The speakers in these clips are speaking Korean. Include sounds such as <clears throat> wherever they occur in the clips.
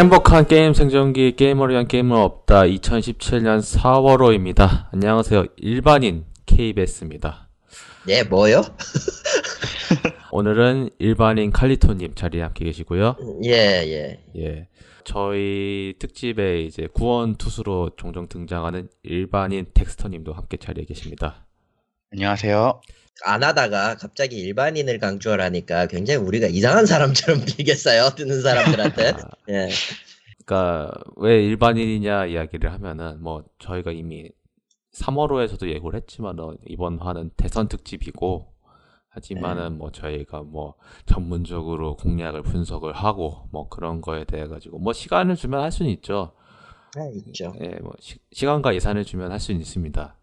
행복한 게임 생존기 게이머를 위한 게임은 없다 2017년 4월호입니다. 안녕하세요. 일반인 KBS입니다. 네, 뭐요? <laughs> 오늘은 일반인 칼리토님 자리에 함께 계시고요. 예, 예. 예. 저희 특집에 이제 구원 투수로 종종 등장하는 일반인 텍스터님도 함께 자리에 계십니다. 안녕하세요. 안 하다가 갑자기 일반인을 강조하라니까 굉장히 우리가 이상한 사람처럼 <laughs> 빌겠어요. 듣는 사람들한테. 예. 그러니까 왜 일반인이냐 이야기를 하면은 뭐 저희가 이미 3월호에서도 예고를 했지만은 이번 화는 대선 특집이고 하지만은 뭐 저희가 뭐 전문적으로 공략을 분석을 하고 뭐 그런 거에 대해 가지고 뭐 시간을 주면 할 수는 있죠. 네, 있죠. 예, 뭐 시, 간과 예산을 주면 할 수는 있습니다.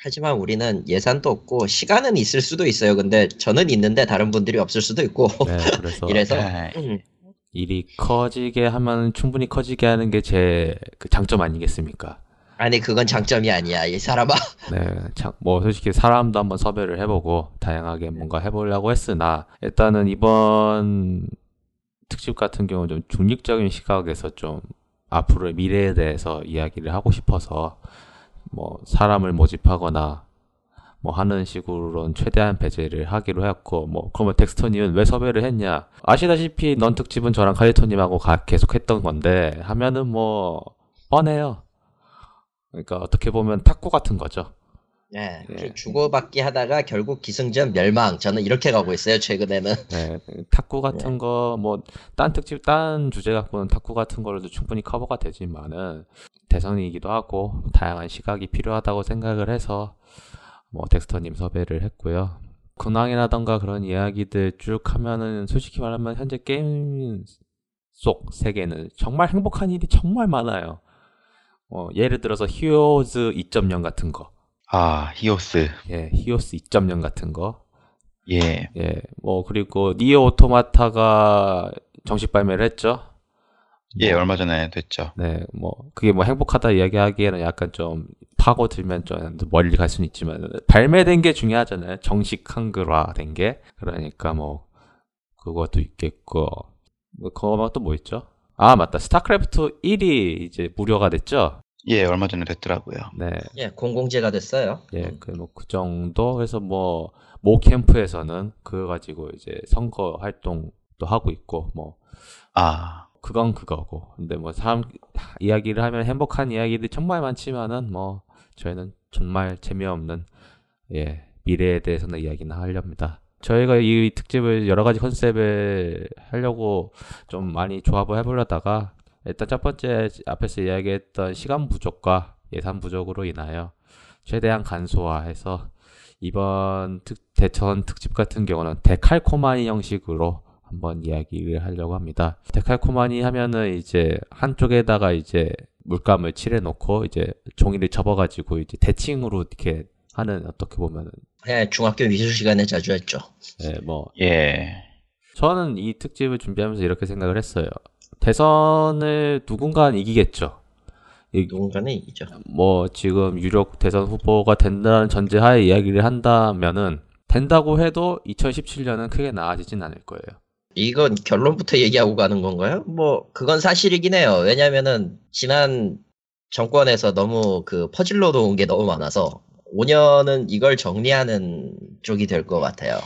하지만 우리는 예산도 없고 시간은 있을 수도 있어요. 근데 저는 있는데 다른 분들이 없을 수도 있고. 네, 그래서 <laughs> 이래서 네. 음, 일이 커지게 하면 충분히 커지게 하는 게 제 그 장점 아니겠습니까? 아니 그건 장점이 아니야. 이 사람아. <laughs> 네, 참, 뭐 솔직히 사람도 한번 섭외를 해보고 다양하게 뭔가 해보려고 했으나 일단은 이번 특집 같은 경우는 좀 중립적인 시각에서 좀 앞으로의 미래에 대해서 이야기를 하고 싶어서 뭐 사람을 모집하거나 뭐 하는 식으로는 최대한 배제를 하기로 했고 뭐 그러면 덱스터님은 왜 섭외를 했냐? 아시다시피 넌 특집은 저랑 칼리토님하고 가- 계속 했던 건데 하면은 뭐 뻔해요. 그러니까 어떻게 보면 탁구 같은 거죠 예. 예. 주고받기 하다가 결국 기승전 멸망. 저는 이렇게 가고 있어요. 최근에는. <laughs> 네, 탁구 같은 거, 뭐, 딴 특집, 딴 주제 갖고는 탁구 같은 걸로도 충분히 커버가 되지만은, 대선이기도 하고, 다양한 시각이 필요하다고 생각을 해서, 뭐, 덱스터님 섭외를 했고요. 근황이라던가 그런 이야기들 쭉 하면은, 솔직히 말하면, 현재 게임 속 세계는 정말 행복한 일이 정말 많아요. 어, 예를 들어서, 히어즈 2.0 같은 거. 아, 히오스. 예, 히오스 2.0 같은 거. 예. 예, 뭐 그리고 니오 오토마타가 정식 발매를 했죠. 예, 뭐, 얼마 전에 됐죠. 네, 뭐 그게 뭐 행복하다 이야기하기에는 약간 좀 파고들면 좀 멀리 갈 수는 있지만 발매된 게 중요하잖아요. 정식 한글화 된 게. 그러니까 뭐 그것도 있겠고 뭐 그거 또뭐 있죠? 아 맞다, 스타크래프트 1이 이제 무료가 됐죠. 예, 얼마 전에 됐더라고요. 네, 예, 공공재가 됐어요. 예, 그 뭐 그 정도. 그래서 뭐 모 캠프에서는 그거 가지고 이제 선거 활동도 하고 있고 뭐 아, 그건 그거고. 근데 뭐 사람 이야기를 하면 행복한 이야기들이 정말 많지만은 뭐 저희는 정말 재미없는 예 미래에 대해서는 이야기는 하렵니다. 저희가 이 특집을 여러 가지 컨셉을 하려고 좀 많이 조합을 해보려다가 일단 첫 번째 앞에서 이야기했던 시간 부족과 예산 부족으로 인하여 최대한 간소화해서 이번 특, 대천 특집 같은 경우는 데칼코마니 형식으로 한번 이야기를 하려고 합니다. 데칼코마니 하면은 이제 한쪽에다가 이제 물감을 칠해 놓고 이제 종이를 접어 가지고 이제 대칭으로 이렇게 하는 어떻게 보면은 예, 중학교 미술 시간에 자주 했죠. 예, 뭐 예. 저는 이 특집을 준비하면서 이렇게 생각을 했어요. 대선을 누군가는 이기겠죠. 이- 누군가는 이기죠. 뭐 지금 유력 대선 후보가 된다는 전제하에 이야기를 한다면은 된다고 해도 2017년은 크게 나아지진 않을 거예요. 이건 결론부터 얘기하고 가는 건가요? 뭐 그건 사실이긴 해요. 왜냐면은 지난 정권에서 너무 그 퍼즐로 놓은 게 너무 많아서 5년은 이걸 정리하는 쪽이 될 것 같아요.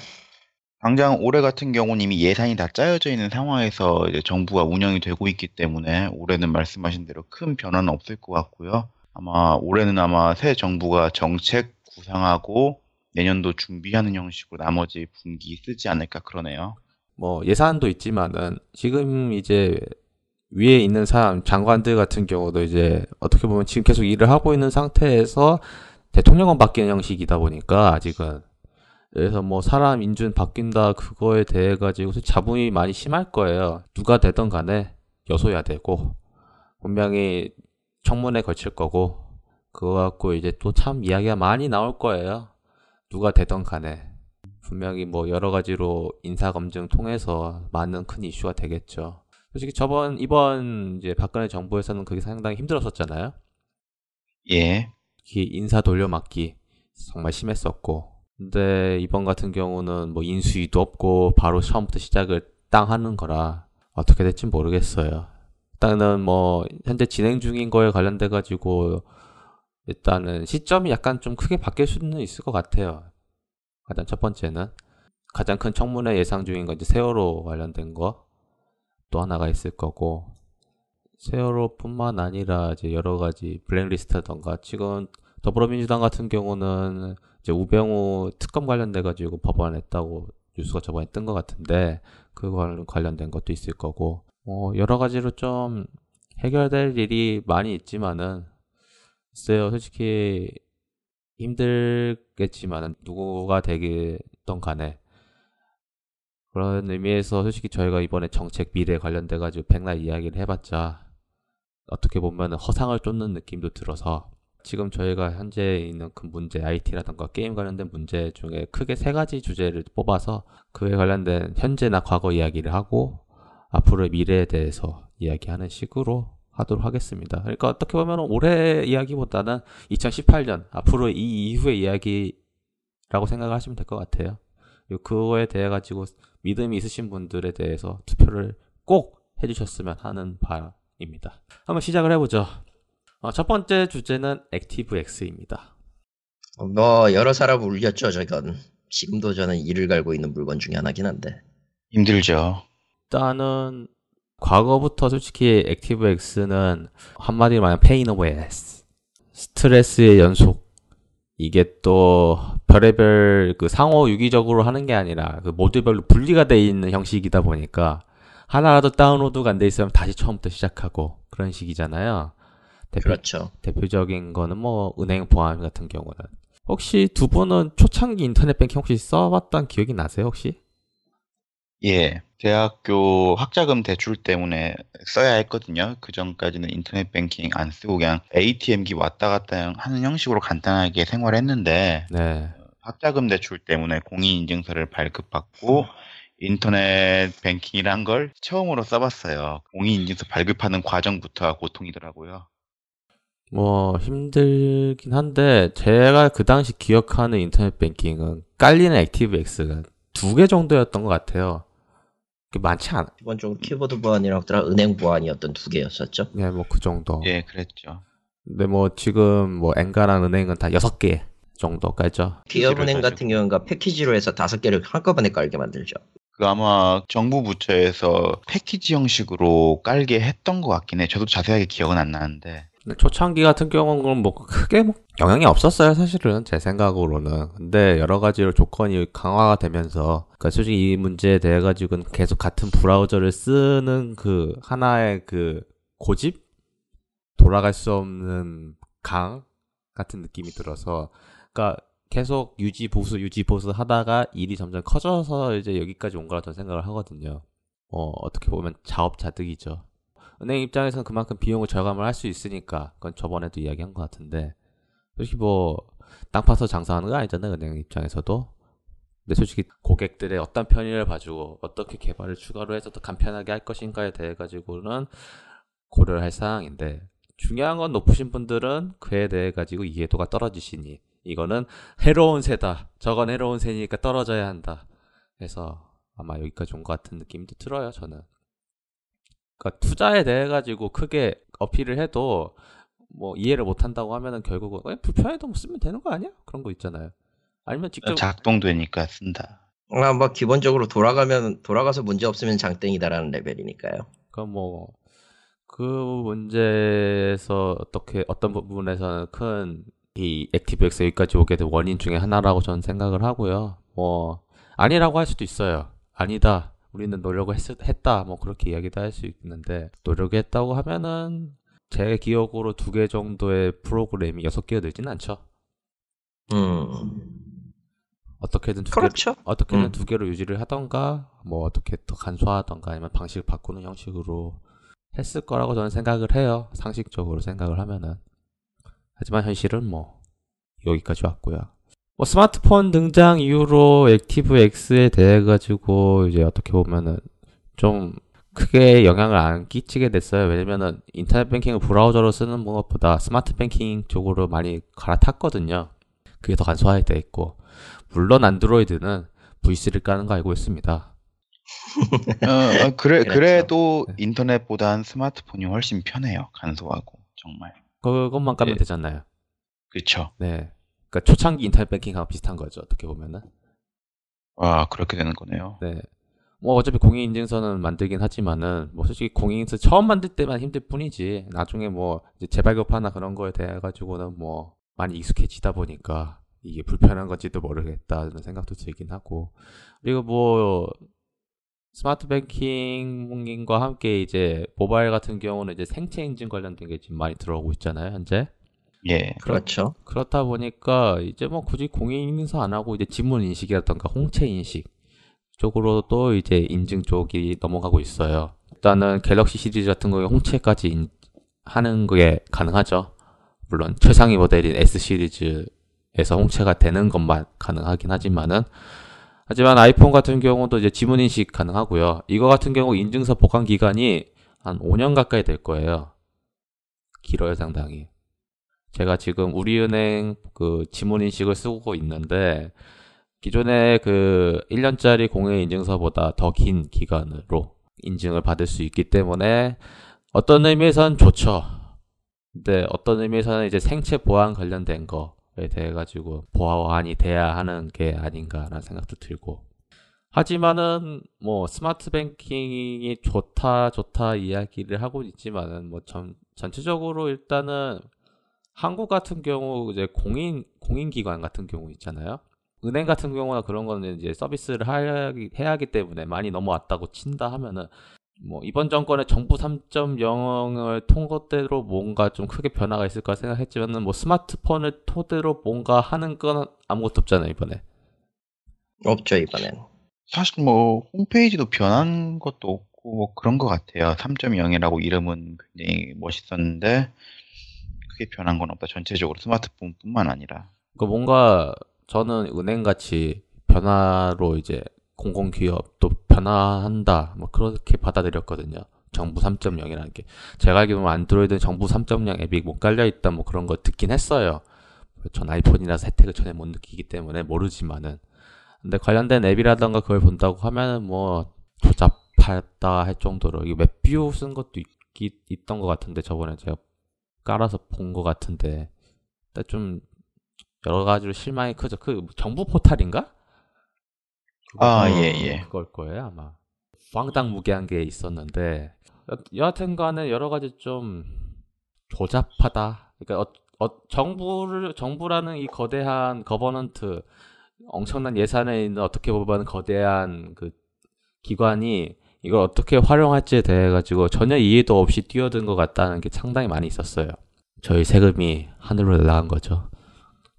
당장 올해 같은 경우는 이미 예산이 다 짜여져 있는 상황에서 이제 정부가 운영이 되고 있기 때문에 올해는 말씀하신 대로 큰 변화는 없을 것 같고요. 아마 올해는 아마 새 정부가 정책 구상하고 내년도 준비하는 형식으로 나머지 분기 쓰지 않을까 그러네요. 뭐 예산도 있지만은 지금 이제 위에 있는 사람 장관들 같은 경우도 이제 어떻게 보면 지금 계속 일을 하고 있는 상태에서 대통령은 바뀌는 형식이다 보니까 아직은 그래서 뭐 사람 인준 바뀐다 그거에 대해 가지고 자본이 많이 심할 거예요. 누가 되던 간에 여소야 되고 분명히 청문회 걸칠 거고 그거 갖고 이제 또 참 이야기가 많이 나올 거예요. 누가 되던 간에 분명히 뭐 여러 가지로 인사 검증 통해서 많은 큰 이슈가 되겠죠. 솔직히 저번 이번 이제 박근혜 정부에서는 그게 상당히 힘들었었잖아요. 예. 인사 돌려막기 정말 심했었고. 근데 이번 같은 경우는 뭐 인수위도 없고 바로 처음부터 시작을 땅 하는 거라 어떻게 될지 모르겠어요. 일단은 뭐 현재 진행 중인 거에 관련돼 가지고 일단은 시점이 약간 좀 크게 바뀔 수는 있을 것 같아요. 가장 첫 번째는 가장 큰 청문회 예상 중인 건 이제 세월호 관련된 거 또 하나가 있을 거고 세월호뿐만 아니라 이제 여러 가지 블랙리스트던가 지금 더불어민주당 같은 경우는 이제 우병우 특검 관련돼 가지고 법안 냈다고 뉴스가 저번에 뜬 것 같은데 그 관련된 것도 있을 거고. 뭐 여러 가지로 좀 해결될 일이 많이 있지만은 글쎄요 솔직히 힘들겠지만은 누구가 되겠던 간에 그런 의미에서 솔직히 저희가 이번에 정책 미래 관련돼 가지고 백날 이야기를 해봤자 어떻게 보면 허상을 쫓는 느낌도 들어서 지금 저희가 현재 있는 그 문제 IT라든가 게임 관련된 문제 중에 크게 세 가지 주제를 뽑아서 그에 관련된 현재나 과거 이야기를 하고 앞으로의 미래에 대해서 이야기하는 식으로 하도록 하겠습니다. 그러니까 어떻게 보면 올해 이야기보다는 2018년 앞으로 이 이후의 이야기라고 생각하시면 될 것 같아요. 그거에 대해 가지고 믿음이 있으신 분들에 대해서 투표를 꼭 해주셨으면 하는 바입니다. 한번 시작을 해보죠. 어, 첫 번째 주제는 ActiveX입니다. 어, 뭐 여러 사람 울렸죠 저건. 지금도 저는 이를 갈고 있는 물건 중에 하나긴 한데. 힘들죠. 일단은 과거부터 솔직히 ActiveX는 한마디로 말하면 pain of ass 스트레스의 연속 이게 또 별의별 그 상호 유기적으로 하는 게 아니라 그 모듈별로 분리가 돼 있는 형식이다 보니까 하나라도 다운로드가 안 돼 있으면 다시 처음부터 시작하고 그런 식이잖아요. 대표, 그렇죠. 대표적인 거는 뭐 은행 보안 같은 경우는 혹시 두 분은 초창기 인터넷 뱅킹 혹시 써봤던 기억이 나세요 혹시? 예, 대학교 학자금 대출 때문에 써야 했거든요. 그 전까지는 인터넷 뱅킹 안 쓰고 그냥 ATM기 왔다 갔다 하는 형식으로 간단하게 생활했는데 네. 학자금 대출 때문에 공인인증서를 발급받고 인터넷 뱅킹이란 걸 처음으로 써봤어요. 공인인증서 발급하는 과정부터가 고통이더라고요. 뭐 힘들긴 한데 제가 그 당시 기억하는 인터넷 뱅킹은 깔리는 ActiveX가 두 개 정도였던 것 같아요. 많지 않아. 기본적으로 키보드 보안이랑 은행 보안이었던 두 개였었죠. 네, 뭐 그 정도. 예, 그랬죠. 근데 뭐 지금 뭐 엔가랑 은행은 다 여섯 개 정도 깔죠. 기업은행 같은 경우가 패키지로 해서 다섯 개를 한꺼번에 깔게 만들죠. 그 아마 정부 부처에서 패키지 형식으로 깔게 했던 것 같긴 해. 저도 자세하게 기억은 안 나는데. 초창기 같은 경우는 뭐 크게 뭐 영향이 없었어요 사실은 제 생각으로는 근데 여러 가지로 조건이 강화가 되면서 그러니까 솔직히 이 문제에 대해 가지고는 계속 같은 브라우저를 쓰는 그 하나의 그 고집 돌아갈 수 없는 강 같은 느낌이 들어서 그러니까 계속 유지 보수 유지 보수 하다가 일이 점점 커져서 이제 여기까지 온 거라 저는 생각을 하거든요. 어 어떻게 보면 자업자득이죠. 은행 입장에서는 그만큼 비용을 절감을 할 수 있으니까 그건 저번에도 이야기한 것 같은데 솔직히 뭐 땅 파서 장사하는 거 아니잖아요 은행 입장에서도. 근데 솔직히 고객들의 어떤 편의를 봐주고 어떻게 개발을 추가로 해서 더 간편하게 할 것인가에 대해 가지고는 고려를 할 사항인데 중요한 건 높으신 분들은 그에 대해 가지고 이해도가 떨어지시니 이거는 해로운 새다. 저건 해로운 새니까 떨어져야 한다. 그래서 아마 여기까지 온 것 같은 느낌도 들어요 저는 그러니까 투자에 대해 가지고 크게 어필을 해도 뭐 이해를 못 한다고 하면은 결국은 그냥 불편해도 뭐 쓰면 되는 거 아니야? 그런 거 있잖아요. 아니면 직접 작동되니까 쓴다. 아, 뭐 기본적으로 돌아가면 돌아가서 문제 없으면 장땡이다라는 레벨이니까요. 그럼 뭐그 문제에서 어떻게 어떤 부분에서는 큰 이 액티브엑스 여기까지 오게 된 원인 중에 하나라고 저는 생각을 하고요. 뭐 아니라고 할 수도 있어요. 아니다. 우리는 노력을 했, 했다. 뭐 그렇게 이야기도 할 수 있는데 노력했다고 하면은 제 기억으로 두 개 정도의 프로그램이 여섯 개가 되진 않죠. 음. 어떻게든 두 그렇죠. 개, 어떻게든 음. 두 개로 유지를 하던가 뭐 어떻게 더 간소하던가 아니면 방식을 바꾸는 형식으로 했을 거라고 저는 생각을 해요. 상식적으로 생각을 하면은. 하지만 현실은 뭐 여기까지 왔고요. 뭐 스마트폰 등장 이후로 ActiveX에 대해 가지고 이제 어떻게 보면은 좀 크게 영향을 안 끼치게 됐어요. 왜냐면은 인터넷 뱅킹을 브라우저로 쓰는 것보다 스마트 뱅킹 쪽으로 많이 갈아탔거든요. 그게 더 간소화돼 있고 물론 안드로이드는 V3를 까는 거 알고 있습니다. <laughs> 어, 어, 그래, 그렇죠. 그래도 인터넷보단 스마트폰이 훨씬 편해요. 간소하고, 정말. 그것만 까면 네. 되잖아요. 그쵸. 네. 그러니까 초창기 인터넷 뱅킹하고 비슷한 거죠. 어떻게 보면은. 와, 그렇게 되는 거네요. 네. 뭐 어차피 공인인증서는 만들긴 하지만은 뭐 솔직히 공인인증서 처음 만들 때만 힘들 뿐이지 나중에 뭐 이제 재발급하나 그런 거에 대해 가지고는 뭐 많이 익숙해지다 보니까 이게 불편한 건지도 모르겠다는 생각도 들긴 하고 그리고 뭐 스마트 뱅킹과 함께 이제 모바일 같은 경우는 이제 생체 인증 관련된 게 지금 많이 들어오고 있잖아요 현재 예. 그렇 죠. 그렇다 보니까 이제 뭐 굳이 공인 인증서 안 하고 이제 지문 인식이라던가 홍채 인식 쪽으로 또 이제 인증 쪽이 넘어가고 있어요. 일단은 갤럭시 시리즈 같은 거에 홍채까지 인- 하는 게 가능하죠. 물론 최상위 모델인 S 시리즈에서 홍채가 되는 것만 가능하긴 하지만은 하지만 아이폰 같은 경우도 이제 지문 인식 가능하고요. 이거 같은 경우 인증서 보관 기간이 한 5년 가까이 될 거예요. 길어요, 상당히. 제가 지금 우리은행 그 지문 인식을 쓰고 있는데 기존의 그 1년짜리 공예 인증서보다 더 긴 기간으로 인증을 받을 수 있기 때문에 어떤 의미에선 좋죠. 근데 어떤 의미에서는 이제 생체 보안 관련된 거에 대해 가지고 보완이 돼야 하는 게 아닌가라는 생각도 들고 하지만은 뭐 스마트 뱅킹이 좋다 좋다 이야기를 하고 있지만은 뭐 전, 전체적으로 일단은 한국 같은 경우 이제 공인 공인 기관 같은 경우 있잖아요. 은행 같은 경우나 그런 거는 이제 서비스를 하기, 해야 하기 때문에 많이 넘어왔다고 친다 하면은 뭐 이번 정권의 정부 3.0을 통과대로 뭔가 좀 크게 변화가 있을까 생각했지만은 뭐 스마트폰을 토대로 뭔가 하는 건 아무것도 없잖아요 이번에. 없죠 이번엔. 사실 뭐, 홈페이지도 변한 것도 없고, 뭐 그런 것 같아요. 3.0이라고 이름은 굉장히 멋있었는데, 크게 변한 건 없다. 전체적으로 스마트폰 뿐만 아니라. 그 뭔가 저는 은행 같이 변화로 이제 공공기업도 변화한다 뭐 그렇게 받아들였거든요. 정부 3.0이라는 게 제가 알기로는 안드로이드 정부 3.0 앱이 못 깔려 있다 뭐 그런 거 듣긴 했어요. 전 아이폰이라서 혜택을 전혀 못 느끼기 때문에 모르지만은 근데 관련된 앱이라던가 그걸 본다고 하면은 뭐 조잡하다 할 정도로 이게 웹뷰 쓴 것도 있, 있던 것 같은데 저번에 제가 깔아서 본 것 같은데 일단 좀 여러 가지로 실망이 크죠. 그 정부 포탈인가? 아, 예, 예. 그걸 거예요 아마. 황당무계한 게 있었는데 여- 여하튼 간에 여러 가지 좀 조잡하다. 그러니까 어, 어, 정부를 정부라는 이 거대한 거버넌트 엄청난 예산에 있는 어떻게 보면 거대한 그 기관이 이걸 어떻게 활용할지에 대해 가지고 전혀 이해도 없이 뛰어든 것 같다는 게 상당히 많이 있었어요. 저희 세금이 하늘로 날아간 거죠.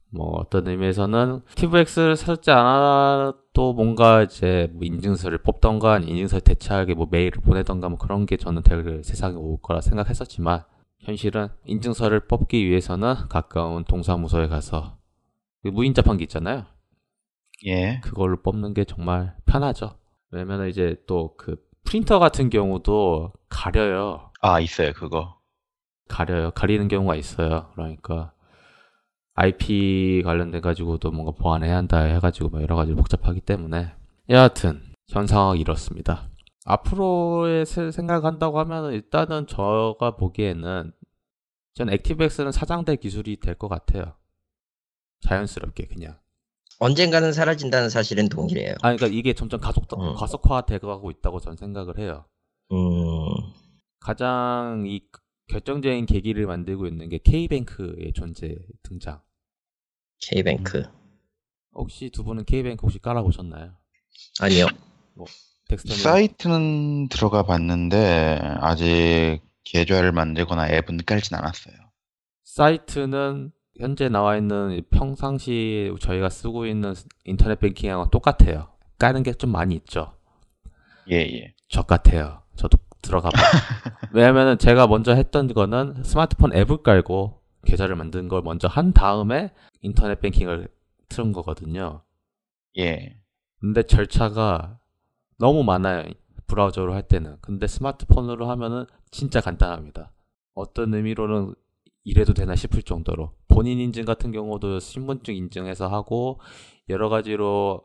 뭐 어떤 의미에서는 TVX를 살지 않아도 뭔가 이제 뭐 인증서를 뽑던가 인증서 대체하게 뭐 메일을 보내던가 뭐 그런 게 저는 될 세상에 올 거라 생각했었지만 현실은 인증서를 뽑기 위해서는 가까운 동사무소에 가서 그 무인 자판기 있잖아요. 예. 그걸로 뽑는 게 정말 편하죠. 왜냐면 이제 또 그 프린터 같은 경우도 가려요. 아, 있어요, 그거. 가려요. 가리는 경우가 있어요. 그러니까 IP 관련돼 가지고도 뭔가 보완해야 한다 해 가지고 뭐 여러 가지 복잡하기 때문에 여하튼 현 상황이 이렇습니다. 앞으로의 세- 생각한다고 하면 일단은 저가 보기에는 전 액티브엑스는 사장될 기술이 될 것 같아요. 자연스럽게 그냥. 언젠가는 사라진다는 사실은 동일해요. 아 그러니까 이게 점점 가속 음. 가속화되고 있다고 저는 생각을 해요. 음, 가장 이 결정적인 계기를 만들고 있는 게 K뱅크의 존재 등장. K뱅크. 혹시 두 분은 K뱅크 혹시 깔아보셨나요? 아니요. 덱스터님 사이트는 들어가 봤는데, 아직 계좌를 만들거나 앱은 깔진 않았어요. 사이트는 현재 나와 있는 평상시 저희가 쓰고 있는 인터넷 뱅킹하고 똑같아요. 까는 게 좀 많이 있죠. 예, 예. 저 같아요. 저도 들어가 봐. <laughs> 왜냐면은 제가 먼저 했던 거는 스마트폰 앱을 깔고 계좌를 만든 걸 먼저 한 다음에 인터넷 뱅킹을 틀은 거거든요. 예. 근데 절차가 너무 많아요. 브라우저로 할 때는. 근데 스마트폰으로 하면은 진짜 간단합니다. 어떤 의미로는 이래도 되나 싶을 정도로. 본인 인증 같은 경우도 신분증 인증해서 하고, 여러 가지로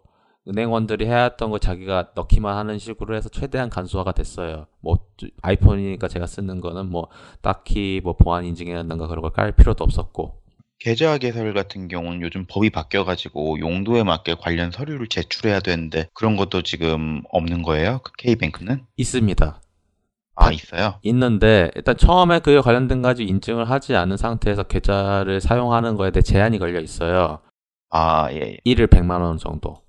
은행원들이 해왔던 거 자기가 넣기만 하는 식으로 해서 최대한 간소화가 됐어요. 뭐 아이폰이니까 제가 쓰는 거는 뭐 딱히 뭐 보안 인증이라든가 그런 걸 깔 필요도 없었고 계좌 개설 같은 경우는 요즘 법이 바뀌어가지고 용도에 맞게 관련 서류를 제출해야 되는데 그런 것도 지금 없는 거예요? 그 K뱅크는? 있습니다. 아 있어요? 있는데 일단 처음에 그에 관련된 가지 인증을 하지 않은 상태에서 계좌를 사용하는 거에 대해 제한이 걸려 있어요. 아 예. 1일 100만 원 정도.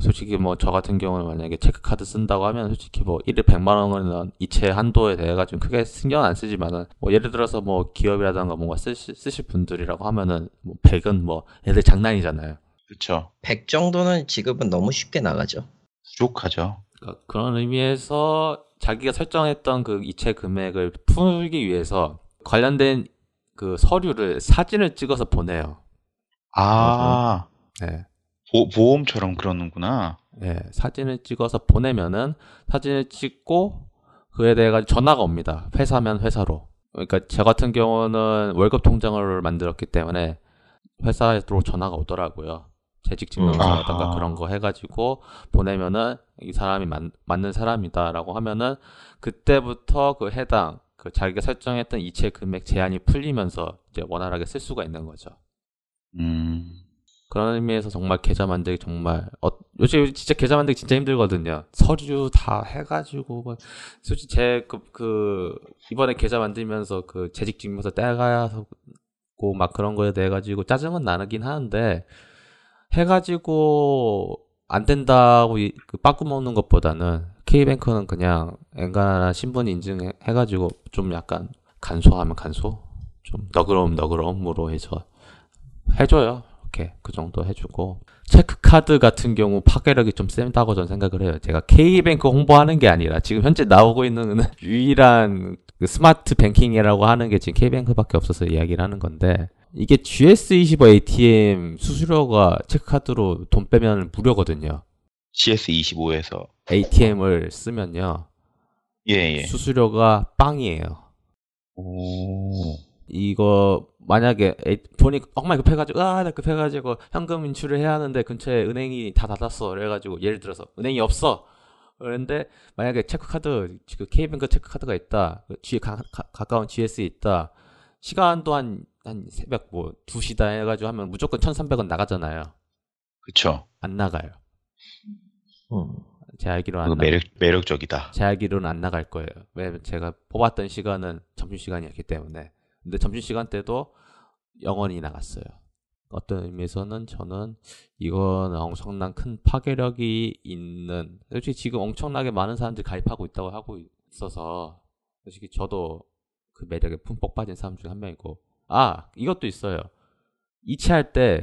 솔직히 뭐 저 같은 경우는 만약에 체크카드 쓴다고 하면 솔직히 뭐 1일 100만 원은 이체 한도에 대해 가지고 크게 신경 안 쓰지만은 뭐 예를 들어서 뭐 기업이라던가 뭔가 쓰시, 쓰실 분들이라고 하면은 뭐 100은 뭐 애들 장난이잖아요. 그쵸. 100 정도는 지급은 너무 쉽게 나가죠. 부족하죠. 그러니까 그런 의미에서 자기가 설정했던 그 이체 금액을 풀기 위해서 관련된 그 서류를 사진을 찍어서 보내요. 아 네. 보, 보험처럼 그러는구나. 예, 사진을 찍어서 보내면은 사진을 찍고 그에 대해 전화가 옵니다. 회사면 회사로. 그러니까 저 같은 경우는 월급 통장을 만들었기 때문에 회사로 전화가 오더라고요. 재직 증명서라든가 음. 그런 거 해가지고 보내면은 이 사람이 맞, 맞는 사람이다라고 하면은 그때부터 그 해당 그 자기가 설정했던 이체 금액 제한이 풀리면서 이제 원활하게 쓸 수가 있는 거죠. 음. 그런 의미에서 정말 계좌 만들기 정말 어, 요즘 진짜 계좌 만들기 진짜 힘들거든요. 서류 다 해가지고 뭐 솔직히 제그 그 이번에 계좌 만들면서 그 재직 증명서 떼가고 막 그런 거에 대해 가지고 짜증은 나긴 하는데 해가지고 안 된다고 이- 그 빠꾸 먹는 것보다는 K뱅크는 그냥 엔간한 신분 인증 해가지고 좀 약간 간소하면 간소 좀 너그러움 너그러움으로 해서 해줘요. 이렇게 그 정도 해주고 체크카드 같은 경우 파괴력이 좀 센다고 저는 생각을 해요. 제가 K뱅크 홍보하는 게 아니라 지금 현재 나오고 있는 <laughs> 유일한 그 스마트 뱅킹이라고 하는 게 지금 K뱅크밖에 없어서 이야기를 하는 건데 이게 GS25 ATM 수수료가 체크카드로 돈 빼면 무료거든요. CS25에서 ATM을 쓰면요 예 예. 수수료가 빵이에요. 오. 이거 만약에 돈이 정말 급해가지고 아나 급해가지고 현금 인출을 해야 하는데 근처에 은행이 다 닫았어 그래가지고 예를 들어서 은행이 없어 그런데 만약에 체크카드 그 K뱅크 체크카드가 있다 그 G 가, 까운 GS에 있다 시간도 한, 한 새벽 뭐 2시다 해가지고 하면 무조건 1300원 나가잖아요 그쵸. 안 나가요 음. 제 알기로는 안 나, 매력 매력적이다. 제 알기로는 안 나갈 거예요 왜냐면 제가 뽑았던 시간은 점심시간이었기 때문에 근데 점심시간 때도 영원히 나갔어요. 어떤 의미에서는 저는 이건 엄청난 큰 파괴력이 있는 솔직히 지금 엄청나게 많은 사람들이 가입하고 있다고 하고 있어서 솔직히 저도 그 매력에 품뻑 빠진 사람 중에 한 명이고 아 이것도 있어요. 이체할 때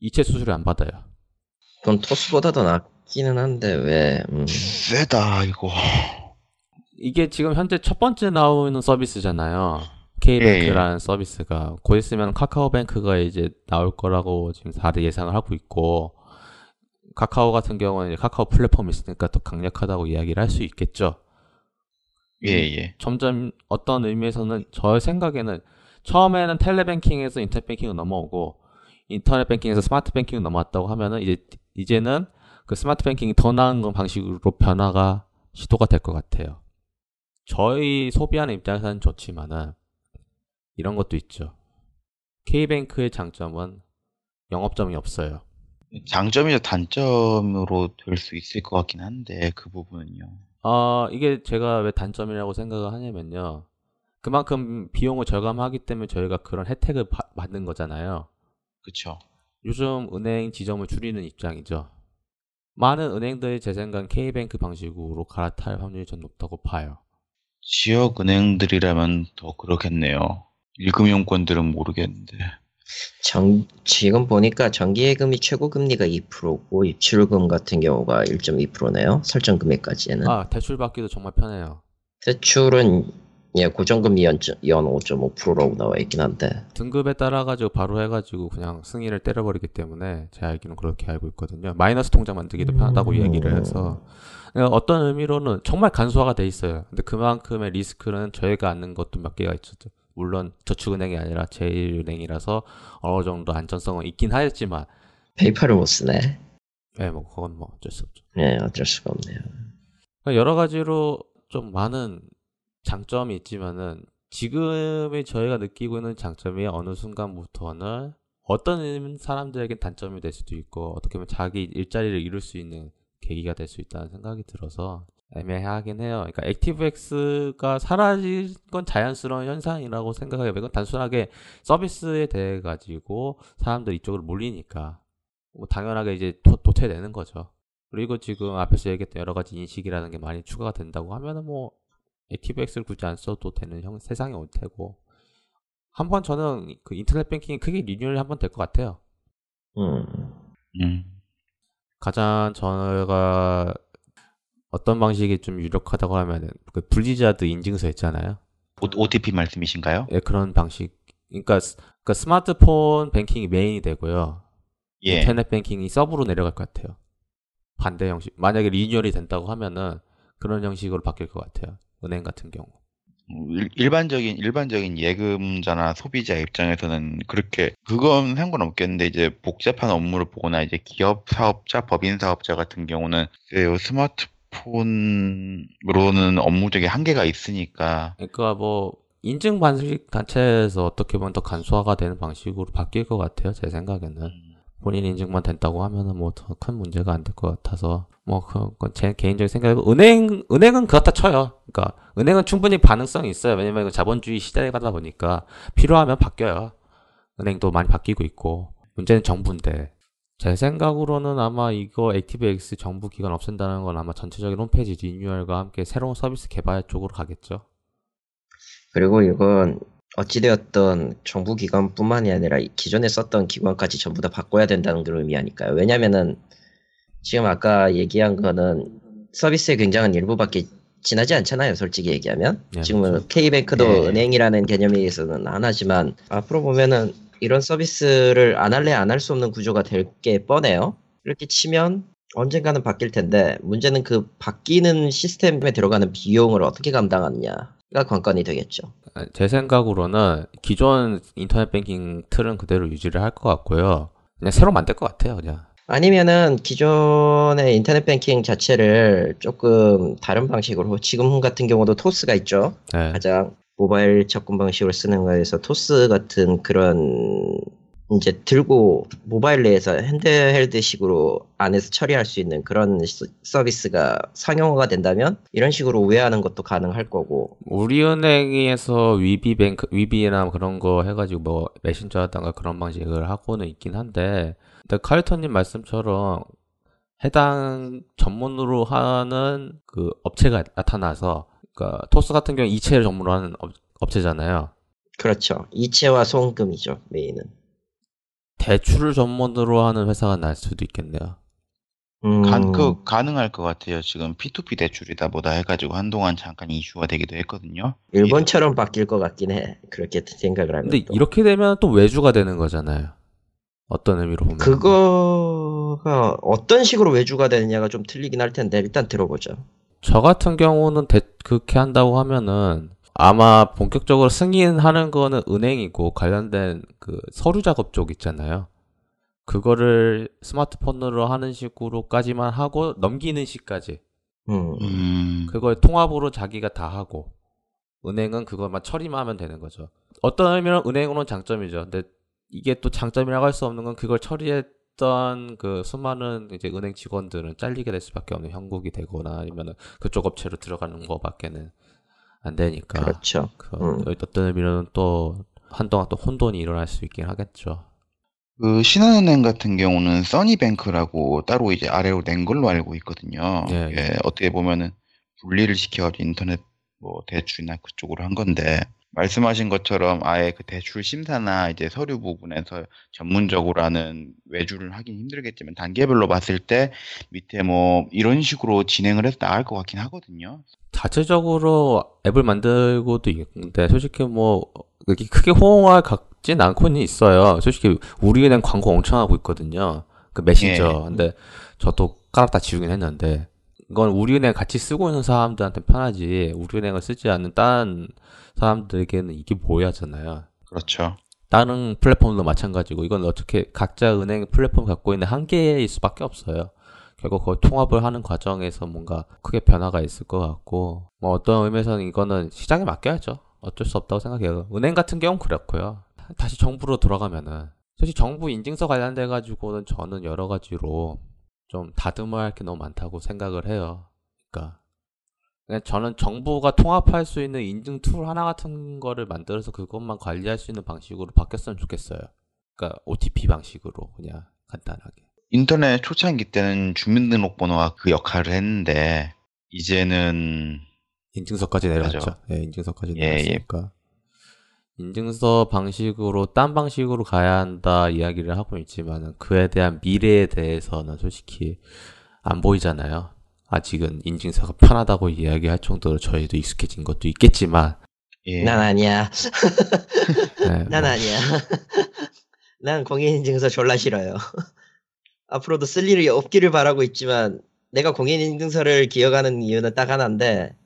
이체 수수료 안 받아요. 그건 토스보다 더 낫기는 한데 왜? 음. 세다 이거. 이게 지금 현재 첫 번째 나오는 서비스잖아요. K뱅크라는 서비스가 곧 있으면 카카오뱅크가 이제 나올 거라고 지금 다들 예상을 하고 있고 카카오 같은 경우는 이제 카카오 플랫폼이 있으니까 더 강력하다고 이야기를 할 수 있겠죠. 예 예. 점점 어떤 의미에서는 저 생각에는 처음에는 텔레뱅킹에서 인터넷 뱅킹으로 넘어오고 인터넷 뱅킹에서 스마트 뱅킹으로 넘어왔다고 하면은 이제 이제는 그 스마트 뱅킹이 더 나은 건 방식으로 변화가 시도가 될 것 같아요. 저희 소비하는 입장에서는 좋지만은 이런 것도 있죠. K뱅크의 장점은 영업점이 없어요. 장점이자 단점으로 될 수 있을 것 같긴 한데 그 부분은요. 어, 이게 제가 왜 단점이라고 생각을 하냐면요. 그만큼 비용을 절감하기 때문에 저희가 그런 혜택을 바- 받는 거잖아요. 그쵸. 요즘 은행 지점을 줄이는 입장이죠. 많은 은행들이 제 생각 K뱅크 방식으로 갈아탈 확률이 좀 높다고 봐요. 지역 은행들이라면 더 그렇겠네요. 일금융권들은 모르겠는데. 정, 지금 보니까 정기예금이 최고 금리가 2%고 입출금 같은 경우가 1.2%네요. 설정 금액까지는. 아, 대출 받기도 정말 편해요. 대출은 예, 고정금리 연, 연 5.5%라고 나와 있긴 한데. 등급에 따라 가지고 바로 해가지고 그냥 승인을 때려버리기 때문에 제 알기로는 그렇게 알고 있거든요. 마이너스 통장 만들기도 편하다고 음. 이야기를 해서 그러니까 어떤 의미로는 정말 간소화가 돼 있어요. 근데 그만큼의 리스크는 저희가 안는 것도 몇 개가 있었죠. 물론 저축은행이 아니라 제일은행이라서 어느 정도 안전성은 있긴 하겠지만 페이팔을 못 쓰네. 네, 뭐 그건 뭐 어쩔 수 없죠. 네, 어쩔 수가 없네요. 그러니까 여러 가지로 좀 많은 장점이 있지만은 지금의 저희가 느끼고 있는 장점이 어느 순간부터는 어떤 사람들에겐 단점이 될 수도 있고 어떻게 보면 자기 일자리를 이룰 수 있는 계기가 될 수 있다는 생각이 들어서 애매하긴 해요. 그러니까 ActiveX가 사라진 건 자연스러운 현상이라고 생각해요. 이건 단순하게 서비스에 대해 가지고 사람들 이쪽으로 몰리니까 뭐 당연하게 이제 도, 도태되는 거죠. 그리고 지금 앞에서 얘기했던 여러 가지 인식이라는 게 많이 추가가 된다고 하면은 뭐 ActiveX를 굳이 안 써도 되는 형 세상이 올 테고 한 번 저는 그 인터넷 뱅킹이 크게 리뉴얼이 한번 될 것 같아요. 음. 음. 가장 저가 어떤 방식이 좀 유력하다고 하면은 그 블리자드 인증서 있잖아요. OTP 말씀이신가요? 예, 그런 방식. 그러니까, 스- 그러니까 스마트폰 뱅킹이 main이 되고요. 예. 인터넷 뱅킹이 sub로 내려갈 것 같아요. 반대 형식. 만약에 renewal이 된다고 하면은 그런 형식으로 바뀔 것 같아요. 은행 같은 경우. 일- 일반적인 일반적인 예금자나 소비자 입장에서는 그렇게 그건 상관없겠는데 이제 복잡한 업무를 보거나 이제 기업 사업자, 법인 사업자 같은 경우는 글쎄요, 스마트폰으로는 업무적인 한계가 있으니까 그러니까 뭐 인증 방식 단체에서 어떻게 보면 더 간소화가 되는 방식으로 바뀔 것 같아요. 제 생각에는. 본인 인증만 된다고 하면은 뭐 더 큰 문제가 안 될 것 같아서 뭐 그건 제 개인적인 생각이고 은행 은행은 그렇다 쳐요. 그러니까 은행은 충분히 가능성이 있어요. 왜냐면 이거 자본주의 시대에 가다 보니까 필요하면 바뀌어요. 은행도 많이 바뀌고 있고 문제는 정부인데 제 생각으로는 아마 이거 액티브엑스 정부 기관 없앤다는 건 아마 전체적인 홈페이지 리뉴얼과 함께 새로운 서비스 개발 쪽으로 가겠죠. 그리고 이건 어찌되었던 정부 기관뿐만이 아니라 이 기존에 썼던 기관까지 전부 다 바꿔야 된다는 그런 의미 아닐까요? 왜냐면은 지금 아까 얘기한 거는 서비스의 굉장한 일부밖에 지나지 않잖아요, 솔직히 얘기하면. 네, 지금은 그렇죠. K뱅크도 네. 은행이라는 개념에서는 안 하지만 앞으로 보면은 이런 서비스를 안 할래 안 할 수 없는 구조가 될 게 뻔해요. 이렇게 치면 언젠가는 바뀔 텐데 문제는 그 바뀌는 시스템에 들어가는 비용을 어떻게 감당하느냐가 관건이 되겠죠. 제 생각으로는 기존 인터넷 뱅킹 틀은 그대로 유지를 할 것 같고요. 그냥 새로 만들 것 같아요, 그냥. 아니면은 기존의 인터넷 뱅킹 자체를 조금 다른 방식으로 지금 같은 경우도 토스가 있죠. 네. 가장 모바일 접근 방식으로 쓰는 거에서 토스 같은 그런 이제 들고 모바일 내에서 핸드헬드식으로 안에서 처리할 수 있는 그런 서- 서비스가 상용화가 된다면 이런 식으로 우회하는 것도 가능할 거고. 우리은행에서 위비뱅크, 위비나 그런 거 해가지고 뭐 메신저 하다가 그런 방식을 하고는 있긴 한데, 근데 카리터님 말씀처럼 해당 전문으로 하는 그 업체가 나타나서, 그러니까 토스 같은 경우 이체를 전문으로 하는 업, 업체잖아요. 그렇죠. 이체와 송금이죠 main은. 대출을 전문으로 하는 회사가 날 수도 있겠네요. 음, 가, 그 가능할 것 같아요. 지금 P2P 대출이다 뭐다 해가지고 한동안 잠깐 이슈가 되기도 했거든요. 일본처럼 바뀔 것 같긴 해. 그렇게 생각을 하면. 근데 또. 이렇게 되면 또 외주가 되는 거잖아요. 어떤 의미로 보면. 그거가 어떤 식으로 외주가 되느냐가 좀 틀리긴 할 텐데 일단 들어보죠. 저 같은 경우는 대- 그렇게 한다고 하면은 아마 본격적으로 승인하는 거는 은행이고 관련된 그 서류 작업 쪽 있잖아요. 그거를 스마트폰으로 하는 식으로까지만 하고 넘기는 시까지 음. 음, 그걸 통합으로 자기가 다 하고 은행은 그것만 처리만 하면 되는 거죠. 어떤 의미로 은행으로는 장점이죠. 근데 이게 또 장점이라고 할 수 없는 건 그걸 처리 했던 그 수많은 이제 은행 직원들은 잘리게 될 수밖에 없는 형국이 되거나 아니면은 그쪽 업체로 들어가는 거밖에는 안 되니까. 그렇죠. 그 음. 어떤 의미로는 또 한동안 또 혼돈이 일어날 수 있긴 하겠죠. 그 신한은행 같은 경우는 써니뱅크라고 따로 이제 아래로 낸 걸로 알고 있거든요. 예, 예, 어떻게 보면은 분리를 시켜가지고 인터넷 뭐 대출이나 그쪽으로 한 건데 말씀하신 것처럼 아예 그 대출 심사나 이제 서류 부분에서 전문적으로 하는 외주를 하긴 힘들겠지만 단계별로 봤을 때 밑에 뭐 이런 식으로 진행을 해서 나갈 것 같긴 하거든요. 자체적으로 앱을 만들고도 있는데 솔직히 뭐 그렇게 크게 호응을 갖진 않고는 있어요. 솔직히 우리은행 광고 엄청 하고 있거든요. 그 메신저. 예. 근데 저도 깔았다 지우긴 했는데 이건 우리은행 같이 쓰고 있는 사람들한테 편하지 우리은행을 쓰지 않는 다른 사람들에게는 이게 뭐야잖아요. 그렇죠. 다른 플랫폼도 마찬가지고 이건 어떻게 각자 은행 플랫폼 갖고 있는 한계일 수밖에 없어요. 결국 그 통합을 하는 과정에서 뭔가 크게 변화가 있을 것 같고 뭐 어떤 의미에서는 이거는 시장에 맡겨야죠. 어쩔 수 없다고 생각해요. 은행 같은 경우는 그렇고요. 다시 정부로 돌아가면은 사실 정부 인증서 관련돼 가지고는 저는 여러 가지로 좀 다듬어야 할 게 너무 많다고 생각을 해요. 그러니까 저는 정부가 통합할 수 있는 인증 툴 하나 같은 거를 만들어서 그것만 관리할 수 있는 방식으로 바뀌었으면 좋겠어요. 그러니까 OTP 방식으로 그냥 간단하게. 인터넷 초창기 때는 주민등록번호가 그 역할을 했는데 이제는 인증서까지 내려왔죠. 예, 인증서까지 예, 예. 내려왔으니까. 인증서 방식으로 딴 방식으로 가야 한다 이야기를 하고 있지만 그에 대한 미래에 대해서는 솔직히 안 보이잖아요. 아직은 인증서가 편하다고 이야기할 정도로 저희도 익숙해진 것도 있겠지만 예, 난 아니야. <laughs> 네, 난 뭐 아니야. <laughs> 난 공인인증서 졸라 싫어요. <laughs> 앞으로도 쓸 일이 없기를 바라고 있지만 내가 공인인증서를 기억하는 이유는 딱 하나인데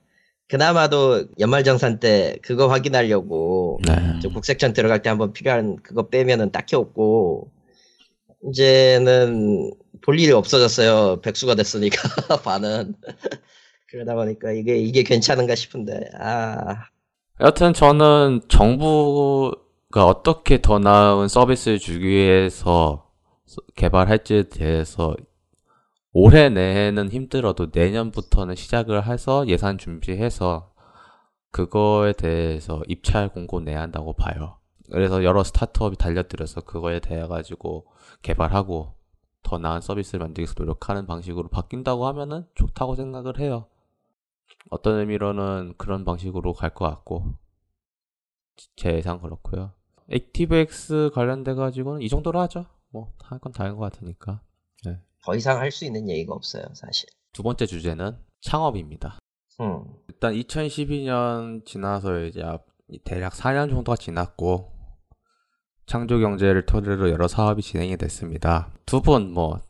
그나마도 연말정산 때 그거 확인하려고 네. 저 국세청 들어갈 때 한번 필요한 그거 빼면은 딱히 없고 이제는 볼 일이 없어졌어요. 백수가 됐으니까 <laughs> 반은 그러다 보니까 이게 이게 괜찮은가 싶은데 아 여하튼 저는 정부가 어떻게 더 나은 서비스를 주기 위해서 개발할지에 대해서 올해 내에는 힘들어도 내년부터는 시작을 해서 예산 준비해서 그거에 대해서 입찰 공고 내야 한다고 봐요. 그래서 여러 스타트업이 달려들어서 그거에 대해 가지고 개발하고 더 나은 서비스를 만들기 위해서 노력하는 방식으로 바뀐다고 하면은 좋다고 생각을 해요. 어떤 의미로는 그런 방식으로 갈 것 같고 제 예상 그렇고요. 액티브엑스 관련돼 가지고는 이 정도로 하죠. 뭐 할 건 다 한 것 같으니까. 더 이상 할 수 있는 얘기가 없어요 사실. 두 번째 주제는 창업입니다. 음. 일단 2012년 지나서 이제 앞- 대략 4년 정도가 지났고 창조 경제를 토대로 여러 사업이 진행이 됐습니다. 두 분 뭐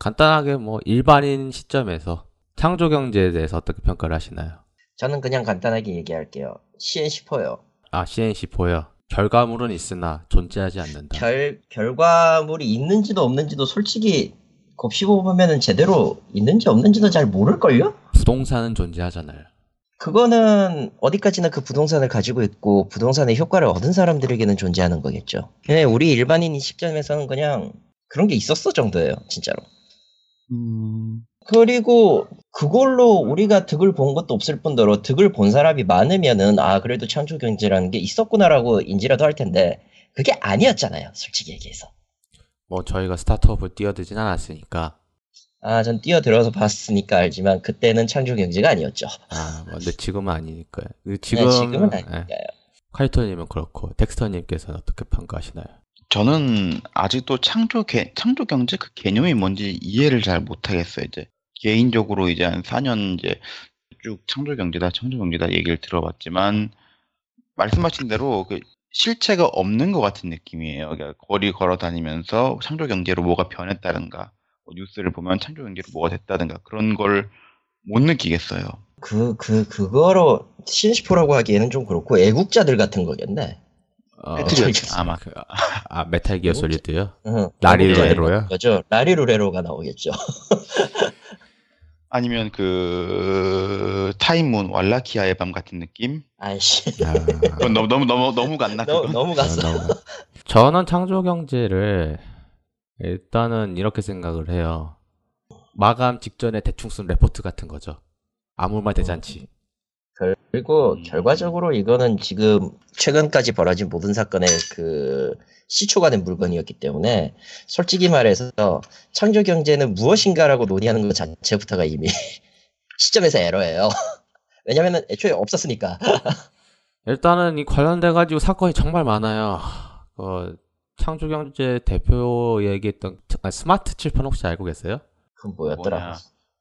간단하게 뭐 일반인 시점에서 창조 경제에 대해서 어떻게 평가를 하시나요? 저는 그냥 간단하게 얘기할게요. CN10호요. 아 CNC4요. 결과물은 있으나 존재하지 않는다. 결, 결과물이 있는지도 없는지도 솔직히 곱씹어 보면은 제대로 있는지 없는지도 잘 모를걸요? 부동산은 존재하잖아요. 그거는 어디까지나 그 부동산을 가지고 있고 부동산의 효과를 얻은 사람들에게는 존재하는 거겠죠. 그냥 우리 일반인 시점에서는 그냥 그런 게 있었어 정도예요, 진짜로. 음, 그리고 그걸로 우리가 득을 본 것도 없을 뿐더러 득을 본 사람이 많으면은 아 그래도 창조 경제라는 게 있었구나라고 인지라도 할 텐데 그게 아니었잖아요, 솔직히 얘기해서. 뭐 저희가 스타트업을 뛰어들진 않았으니까. 아, 전 뛰어들어서 봤으니까 알지만 그때는 창조 경제가 아니었죠. 아, 뭐 근데 지금은 아니니까요. 그 지금 네, 지금은 예. 아니니까요. 카이토님은 그렇고 덱스터님께서는 어떻게 평가하시나요? 저는 아직도 창조 개, 창조 경제 그 개념이 뭔지 이해를 잘 못하겠어요. 이제 개인적으로 이제 한 4년 이제 쭉 창조 경제다, 창조 경제다 얘기를 들어봤지만 말씀하신 대로 그 실체가 없는 것 같은 느낌이에요. 그러니까 거리 걸어 다니면서 창조 경제로 뭐가 변했다든가 뭐 뉴스를 보면 창조 경제로 뭐가 됐다든가 그런 걸 못 느끼겠어요. 그, 그, 그거로 신시포라고 하기에는 좀 그렇고 애국자들 같은 거겠네. 어, 메탈 아마 그, 아, 아, Metal Gear Solid요? 응, 라리 루레로요? 애국자들 거죠. 라리 루레로가 나오겠죠. <laughs> 아니면 그 Type-Moon 왈라키아의 밤 같은 느낌? 아이씨. 아, 그건 너무 너무 너무 너무 갔나 너무, 그건? 너무 갔어. 너무- <laughs> 저는 창조 경제를 일단은 이렇게 생각을 해요. 마감 직전에 대충 쓴 레포트 같은 거죠. 아무 말 대잔치. 그리고 음. 결과적으로 이거는 지금 최근까지 벌어진 모든 사건의 그 시초가 된 물건이었기 때문에 솔직히 말해서 창조 경제는 무엇인가라고 논의하는 것 자체부터가 이미 <laughs> 시점에서 에러예요. <laughs> 왜냐면은 애초에 없었으니까. <laughs> 일단은 이 관련돼 가지고 사건이 정말 많아요. 어, 창조 경제 대표 얘기했던 아, 스마트 칠판 혹시 알고 계세요? 그건 뭐였더라. 뭐냐.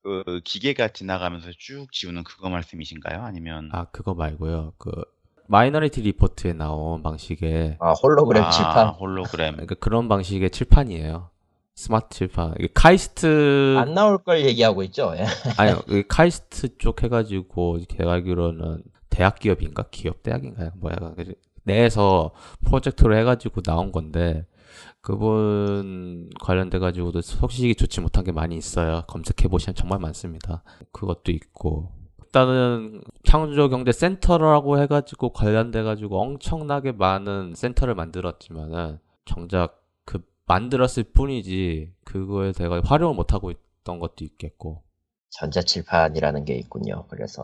그 기계가 지나가면서 쭉 지우는 그거 말씀이신가요? 아니면 아 그거 말고요. 그 Minority Report에 나온 방식의 아, 홀로그램 아, 칠판. 홀로그램. 그러니까 그런 방식의 칠판이에요. 스마트 칠판. 카이스트 안 나올 걸 얘기하고 있죠. 예. 아니요. <laughs> 그 카이스트 쪽 해가지고 제가 알기로는 대학 기업인가 기업 대학인가요? 뭐야 그 내에서 프로젝트로 해가지고 나온 건데 그분 관련돼 가지고도 소식이 좋지 못한 게 많이 있어요. 검색해 보시면 정말 많습니다. 그것도 있고 일단은 창조경제센터라고 해가지고 관련돼 가지고 엄청나게 많은 센터를 만들었지만은 정작 그 만들었을 뿐이지 그거에 대해 활용을 못 하고 있던 것도 있겠고 전자칠판이라는 게 있군요. 그래서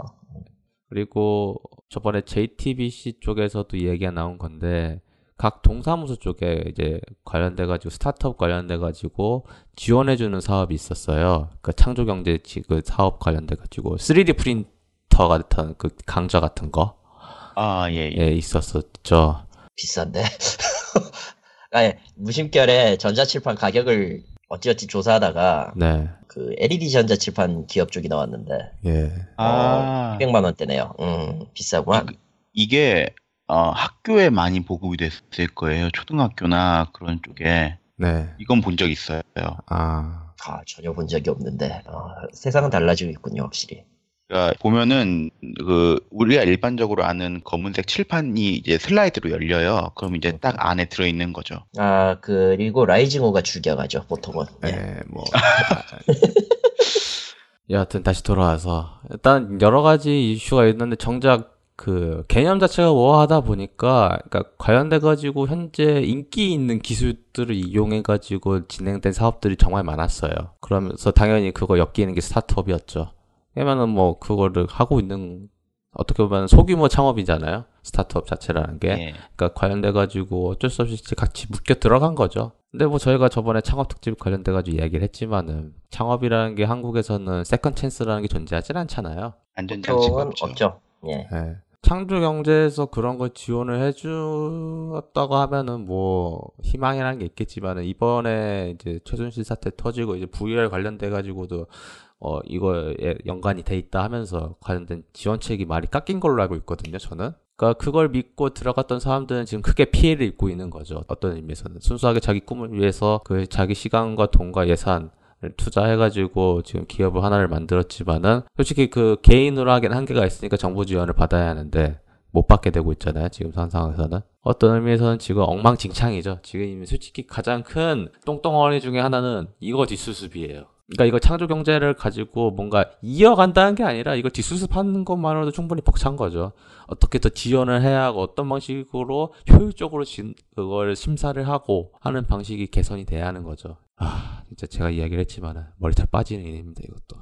그리고 저번에 JTBC 쪽에서도 얘기가 나온 건데 각 동사무소 쪽에 이제 관련돼 가지고 스타트업 관련돼 가지고 지원해 주는 사업이 있었어요. 그 창조 경제 그 사업 관련돼 가지고 3D 프린터 같은 그 강좌 같은 거. 아, 예, 예. 예, 있었었죠. 비싼데. <laughs> 아니, 무심결에 전자칠판 가격을 어찌어찌 조사하다가 네. 그 LED 전자칠판 기업 쪽이 나왔는데 예. 아, 200만 원대네요. 음, 비싸구만. 이게 어, 학교에 많이 보급이 됐을 거예요. 초등학교나 그런 쪽에. 네. 이건 본 적 있어요. 아. 아, 전혀 본 적이 없는데 어, 세상은 달라지고 있군요, 확실히. 그러니까 보면은 그 우리가 일반적으로 아는 검은색 칠판이 이제 슬라이드로 열려요. 그럼 이제 딱 안에 들어 있는 거죠. 아, 그리고 라이징호가 죽여가죠, 보통은. 예. 네, 뭐. <laughs> 여하튼 다시 돌아와서 일단 여러 가지 이슈가 있는데 정작 그 개념 자체가 우아하다 보니까 그러니까 관련돼 가지고 현재 인기 있는 기술들을 이용해 가지고 진행된 사업들이 정말 많았어요. 그러면서 당연히 그거 엮이는 게 startup이었죠. 왜냐면은 뭐 그거를 하고 있는 어떻게 보면 소규모 창업이잖아요. startup 자체라는 게. 예. 그러니까 관련돼 가지고 어쩔 수 없이 같이 묶여 들어간 거죠. 근데 뭐 저희가 저번에 창업 특집 관련돼 가지고 이야기를 했지만은 창업이라는 게 한국에서는 second chance라는 게 존재하진 않잖아요. 안전 장치가 보통은 없죠. 없죠. 예. 예. 창조 경제에서 그런 걸 지원을 해주었다고 하면은 뭐 희망이라는 게 있겠지만은 이번에 이제 최순실 사태 터지고 이제 VR 관련돼 가지고도 어 이거에 연관이 돼 있다 하면서 관련된 지원책이 많이 깎인 걸로 알고 있거든요. 저는. 그러니까 그걸 믿고 들어갔던 사람들은 지금 크게 피해를 입고 있는 거죠. 어떤 의미에서는 순수하게 자기 꿈을 위해서 그 자기 시간과 돈과 예산 투자해가지고 지금 기업을 하나를 만들었지만은 솔직히 그 개인으로 하긴 한계가 있으니까 정부 지원을 받아야 하는데 못 받게 되고 있잖아요. 지금 현 상황에서는 어떤 의미에서는 지금 엉망진창이죠. 지금 이미 솔직히 가장 큰 똥덩어리 중에 하나는 이거 뒷수습이에요. 그러니까 이거 창조 경제를 가지고 뭔가 이어간다는 게 아니라 이걸 뒷수습하는 것만으로도 충분히 벅찬 거죠. 어떻게 더 지원을 해야 하고 어떤 방식으로 효율적으로 진, 그걸 심사를 하고 하는 방식이 개선이 돼야 하는 거죠. 아, 진짜 제가 이야기를 했지만 머리털 빠지는 일입니다, 이것도.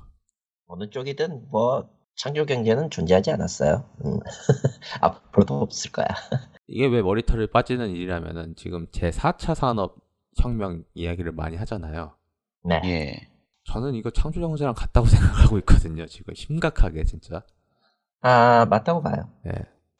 어느 쪽이든 뭐 창조 경제는 존재하지 않았어요. 음. <laughs> 앞으로도 없을 거야. <laughs> 이게 왜 머리털이 빠지는 일이라면은 지금 제 4차 산업 혁명 이야기를 많이 하잖아요. 네. 예. 저는 이거 창조 경제랑 같다고 <laughs> 생각하고 있거든요, 지금. 심각하게, 진짜. 아, 맞다고 봐요. 네.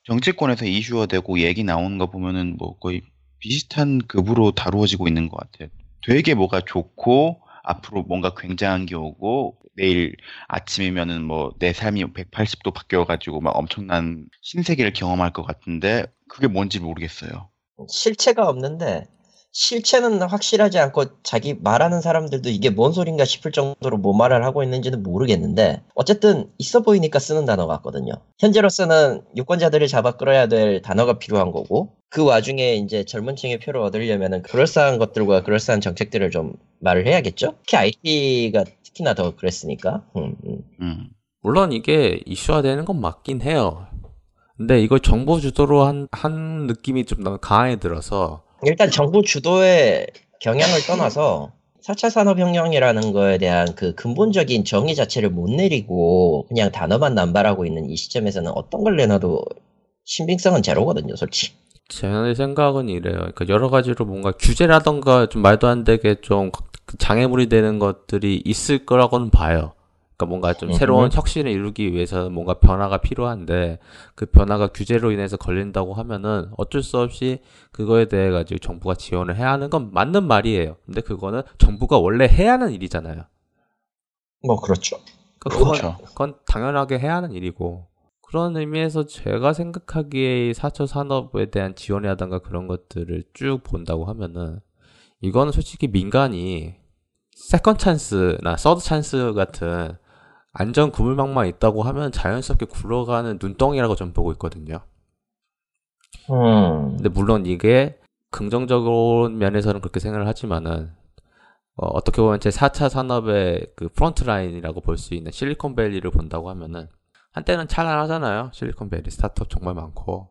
정치권에서 이슈화 되고 얘기 나오는 거 보면은 뭐 거의 비슷한 급으로 다루어지고 있는 것 같아요. 되게 뭐가 좋고 앞으로 뭔가 굉장한 게 오고 내일 아침이면은 뭐 내 삶이 180도 바뀌어가지고 막 엄청난 신세계를 경험할 것 같은데 그게 뭔지 모르겠어요. 실체가 없는데 실체는 확실하지 않고 자기 말하는 사람들도 이게 뭔 소린가 싶을 정도로 뭐 말을 하고 있는지는 모르겠는데 어쨌든 있어 보이니까 쓰는 단어 같거든요. 현재로서는 유권자들을 잡아 끌어야 될 단어가 필요한 거고 그 와중에 이제 젊은 층의 표를 얻으려면은 그럴싸한 것들과 그럴싸한 정책들을 좀 말을 해야겠죠? 특히 IT가 특히나 더 그랬으니까. 음, 음. 음. 물론 이게 이슈화되는 건 맞긴 해요. 근데 이걸 정부 주도로 한, 한 느낌이 좀 강하게 들어서 일단 정부 주도의 경향을 떠나서 4차 산업혁명이라는 거에 대한 그 근본적인 정의 자체를 못 내리고 그냥 단어만 남발하고 있는 이 시점에서는 어떤 걸 내놔도 신빙성은 제로거든요, 솔직히. 제 생각은 이래요. 그러니까 여러 가지로 뭔가 규제라던가 좀 말도 안 되게 좀 장애물이 되는 것들이 있을 거라고는 봐요. 그러니까 뭔가 좀 음흠. 새로운 혁신을 이루기 위해서는 뭔가 변화가 필요한데 그 변화가 규제로 인해서 걸린다고 하면은 어쩔 수 없이 그거에 대해 가지고 정부가 지원을 해야 하는 건 맞는 말이에요. 근데 그거는 정부가 원래 해야 하는 일이잖아요. 뭐 그렇죠. 그러니까 그건, 그렇죠. 그건 당연하게 해야 하는 일이고 그런 의미에서 제가 생각하기에 4차 산업에 대한 지원이라든가 그런 것들을 쭉 본다고 하면은 이거는 솔직히 민간이 second chance나 third chance 같은 안전 그물망만 있다고 하면 자연스럽게 굴러가는 눈덩이라고 좀 보고 있거든요. 음. 근데 물론 이게 긍정적으로 면에서는 그렇게 생각을 하지만은 어, 떻게 보면 제 4차 산업의 그 frontline이라고 볼 수 있는 실리콘밸리를 본다고 하면은 한때는 찬란하잖아요. 실리콘밸리 startup 정말 많고.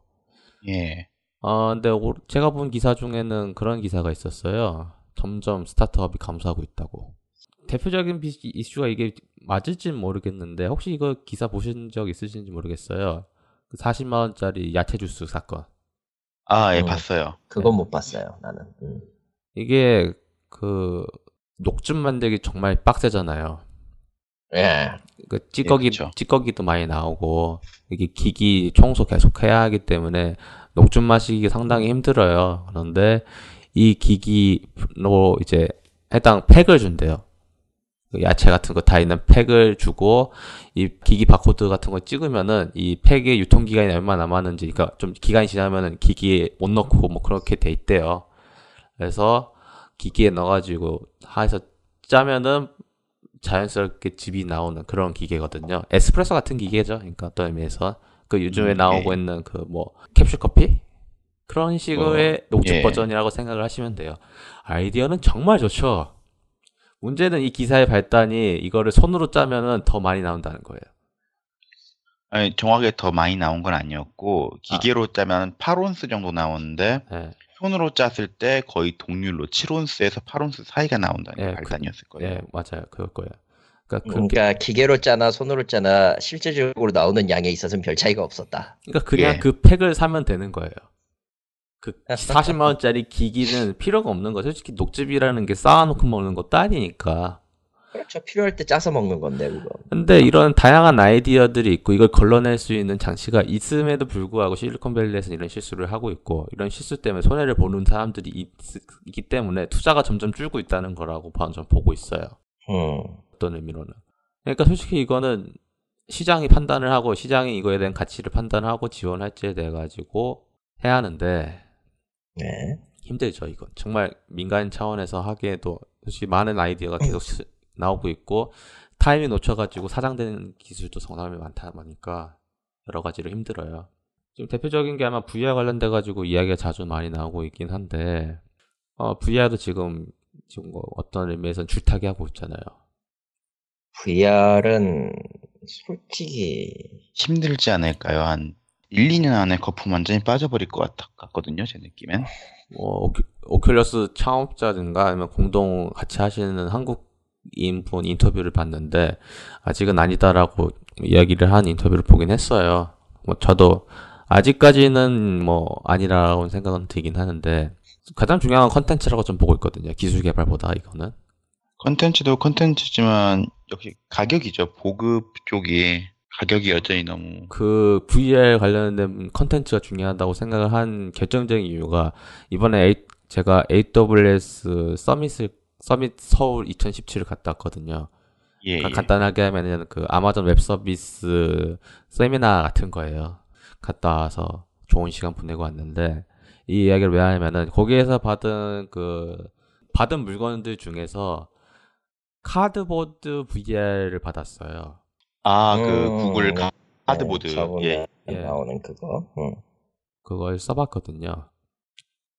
예. 어, 근데 오- 제가 본 기사 중에는 그런 기사가 있었어요. 점점 startup이 감소하고 있다고. 대표적인 비- 이슈가 이게 맞을진 모르겠는데 혹시 이거 기사 보신 적 있으신지 모르겠어요. 그 40만 원짜리 야채 주스 사건. 아, 예, 음. 봤어요. 그건 못 봤어요. 나는. 음. 이게 그 녹즙 만들기 정말 빡세잖아요. 예. 그 찌꺼기 그쵸. 찌꺼기도 많이 나오고 이게 기기 청소 계속 해야 하기 때문에 녹즙 마시기 상당히 힘들어요. 그런데 이 기기로 이제 해당 팩을 준대요. 그 야채 같은 거 다 있는 팩을 주고 이 기기 바코드 같은 거 찍으면은 이 팩의 유통 기간이 얼마 남았는지 그러니까 좀 기간이 지나면은 기기에 못 넣고 뭐 그렇게 돼 있대요. 그래서 기기에 넣어가지고 해서 짜면은 자연스럽게 즙이 나오는 그런 기계거든요. 에스프레소 같은 기계죠. 그러니까 어떤 의미에서 그 요즘에 음, 나오고 예. 있는 그 뭐 캡슐 커피 그런 식의 녹즙 예. 버전이라고 생각을 하시면 돼요. 아이디어는 정말 좋죠. 문제는 이 기사의 발단이 이거를 손으로 짜면은 더 많이 나온다는 거예요. 아니, 정확하게 더 많이 나온 건 아니었고, 기계로 짜면 8온스 정도 나오는데, 예. 손으로 짰을 때 거의 동률로 7온스에서 8온스 사이가 나온다는 예, 게 발단이었을 거예요. 예, 맞아요. 그럴 거예요. 그러니까 그게 그러니까 기계로 짜나 손으로 짜나 실제적으로 나오는 양에 있어서는 별 차이가 없었다. 그러니까 그냥 예. 그 팩을 사면 되는 거예요. 그 40만 원짜리 기기는 필요가 없는 거죠. 솔직히 녹즙이라는 게 쌓아놓고 먹는 것도 아니니까. 그렇죠. 필요할 때 짜서 먹는 건데 그거. 근데 이런 다양한 아이디어들이 있고 이걸 걸러낼 수 있는 장치가 있음에도 불구하고 실리콘밸리에서 이런 실수를 하고 있고 이런 실수 때문에 손해를 보는 사람들이 있, 기 때문에 투자가 점점 줄고 있다는 거라고 저는 보고 있어요. 음. 어떤 의미로는. 그러니까 솔직히 이거는 시장이 판단을 하고 시장이 이거에 대한 가치를 판단하고 지원할지에 대해 가지고 해야 하는데 네. 힘들죠 이건 정말 민간 차원에서 하기에도 솔직히 많은 아이디어가 계속 시- 나오고 있고 타이밍 놓쳐가지고 사장되는 기술도 정말 많다 보니까 여러 가지로 힘들어요. 지금 대표적인 게 아마 VR 관련돼 가지고 이야기가 자주 많이 나오고 있긴 한데 어, VR도 지금 지금 뭐 어떤 의미에서는 줄타기 하고 있잖아요. VR은 솔직히 힘들지 않을까요? 한 1, 2년 안에 거품 완전히 빠져버릴 것 같, 같거든요, 제 느낌엔. 뭐 오큐, 오큘러스 창업자든가 아니면 공동 같이 하시는 한국인 분 인터뷰를 봤는데 아직은 아니다라고 이야기를 한 인터뷰를 보긴 했어요. 뭐 저도 아직까지는 뭐 아니라고 생각은 들긴 하는데 가장 중요한 건 컨텐츠라고 좀 보고 있거든요. 기술 개발보다 이거는. 컨텐츠도 컨텐츠지만 역시 가격이죠. 보급 쪽이 가격이 여전히 너무 그 VR 관련된 컨텐츠가 중요하다고 생각을 한 결정적인 이유가 이번에 A- 제가 AWS Summit을 Summit 서울 2017을 갔다 왔거든요. 예, 그러니까 예. 간단하게 하면은 그 Amazon Web Service 세미나 같은 거예요. 갔다 와서 좋은 시간 보내고 왔는데 이 이야기를 왜 하냐면은 거기에서 받은 그 받은 물건들 중에서 cardboard VR을 받았어요. 아, 그 음, 구글 가- cardboard. 네, 예. 예. 나오는 그거. 응. 그걸 써봤거든요.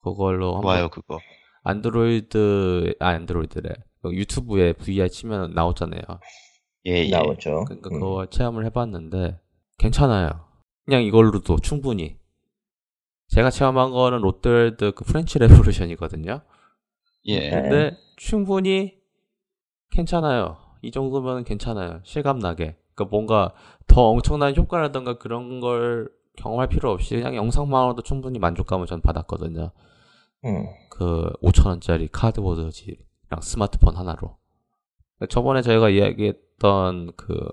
그걸로 한번 좋아요, 그거. 안드로이드 아 안드로이드래 그 유튜브에 VR 치면 나오잖아요. 예, 예. 나오죠. 그러니까 음. 그거 체험을 해봤는데 괜찮아요. 그냥 이걸로도 충분히. 제가 체험한 거는 롯데월드 그 French Revolution이거든요. 예. 네. 근데 충분히 괜찮아요. 이 정도면 괜찮아요. 실감 나게. 그러니까 뭔가 더 엄청난 효과라든가 그런 걸 경험할 필요 없이 그냥 영상만으로도 충분히 만족감을 전 받았거든요. 음. 그 5천 원짜리 cardboard지랑 스마트폰 하나로. 저번에 저희가 이야기했던 그,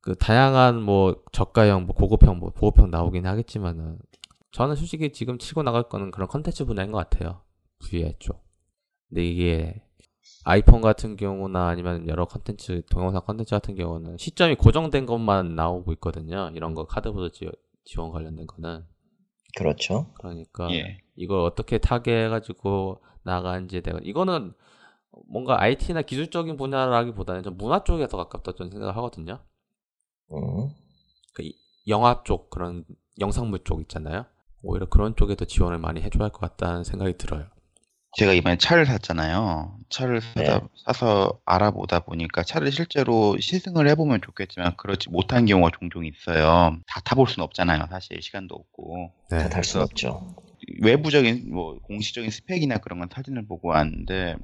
그 다양한 뭐 저가형, 뭐 고급형, 뭐 보급형 나오긴 하겠지만은 저는 솔직히 지금 치고 나갈 거는 그런 컨텐츠 분야인 것 같아요. VR 쪽. 근데 이게 아이폰 같은 경우나 아니면 여러 컨텐츠, 동영상 컨텐츠 같은 경우는 시점이 고정된 것만 나오고 있거든요. 이런 거 cardboard 지- 지원 관련된 거는. 그렇죠. 그러니까 예. 이걸 어떻게 타개해가지고 나가는지 내가 이거는 뭔가 IT나 기술적인 분야라기보다는 좀 문화 쪽에 더 가깝다 저는 생각을 하거든요. 음. 그 이- 영화 쪽 그런 영상물 쪽 있잖아요. 오히려 그런 쪽에도 지원을 많이 해줘야 할 것 같다는 생각이 들어요. 제가 이번에 차를 샀잖아요. 차를 사다, 네. 사서 알아보다 보니까 차를 실제로 시승을 해보면 좋겠지만 그렇지 못한 경우가 종종 있어요. 다 타볼 수는 없잖아요. 사실 시간도 없고. 네. 다탈 수는 없죠. 외부적인 뭐 공식적인 스펙이나 그런 건 사진을 보고 왔는데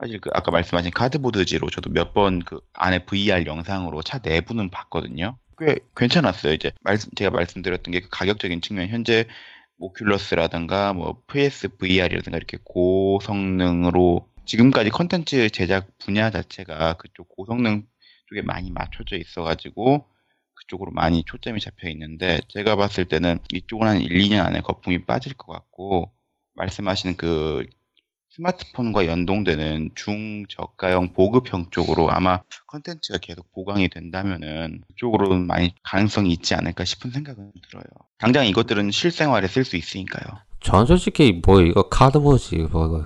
사실 그 아까 말씀하신 카드보드지로 저도 몇 번 그 안에 VR 영상으로 차 내부는 봤거든요. 꽤 괜찮았어요. 이제 말씀 제가 말씀드렸던 게그 가격적인 측면 현재 오큘러스라든가 뭐 PS VR이라든가 이렇게 고성능으로 지금까지 컨텐츠 제작 분야 자체가 그쪽 고성능 쪽에 많이 맞춰져 있어가지고 그쪽으로 많이 초점이 잡혀 있는데 제가 봤을 때는 이쪽은 한 1, 2년 안에 거품이 빠질 것 같고 말씀하시는 그 스마트폰과 연동되는 중저가형 보급형 쪽으로 아마 컨텐츠가 계속 보강이 된다면은 그쪽으로는 많이 가능성이 있지 않을까 싶은 생각은 들어요. 당장 이것들은 실생활에 쓸 수 있으니까요. 전 솔직히 뭐 이거 카드보지 뭐 이거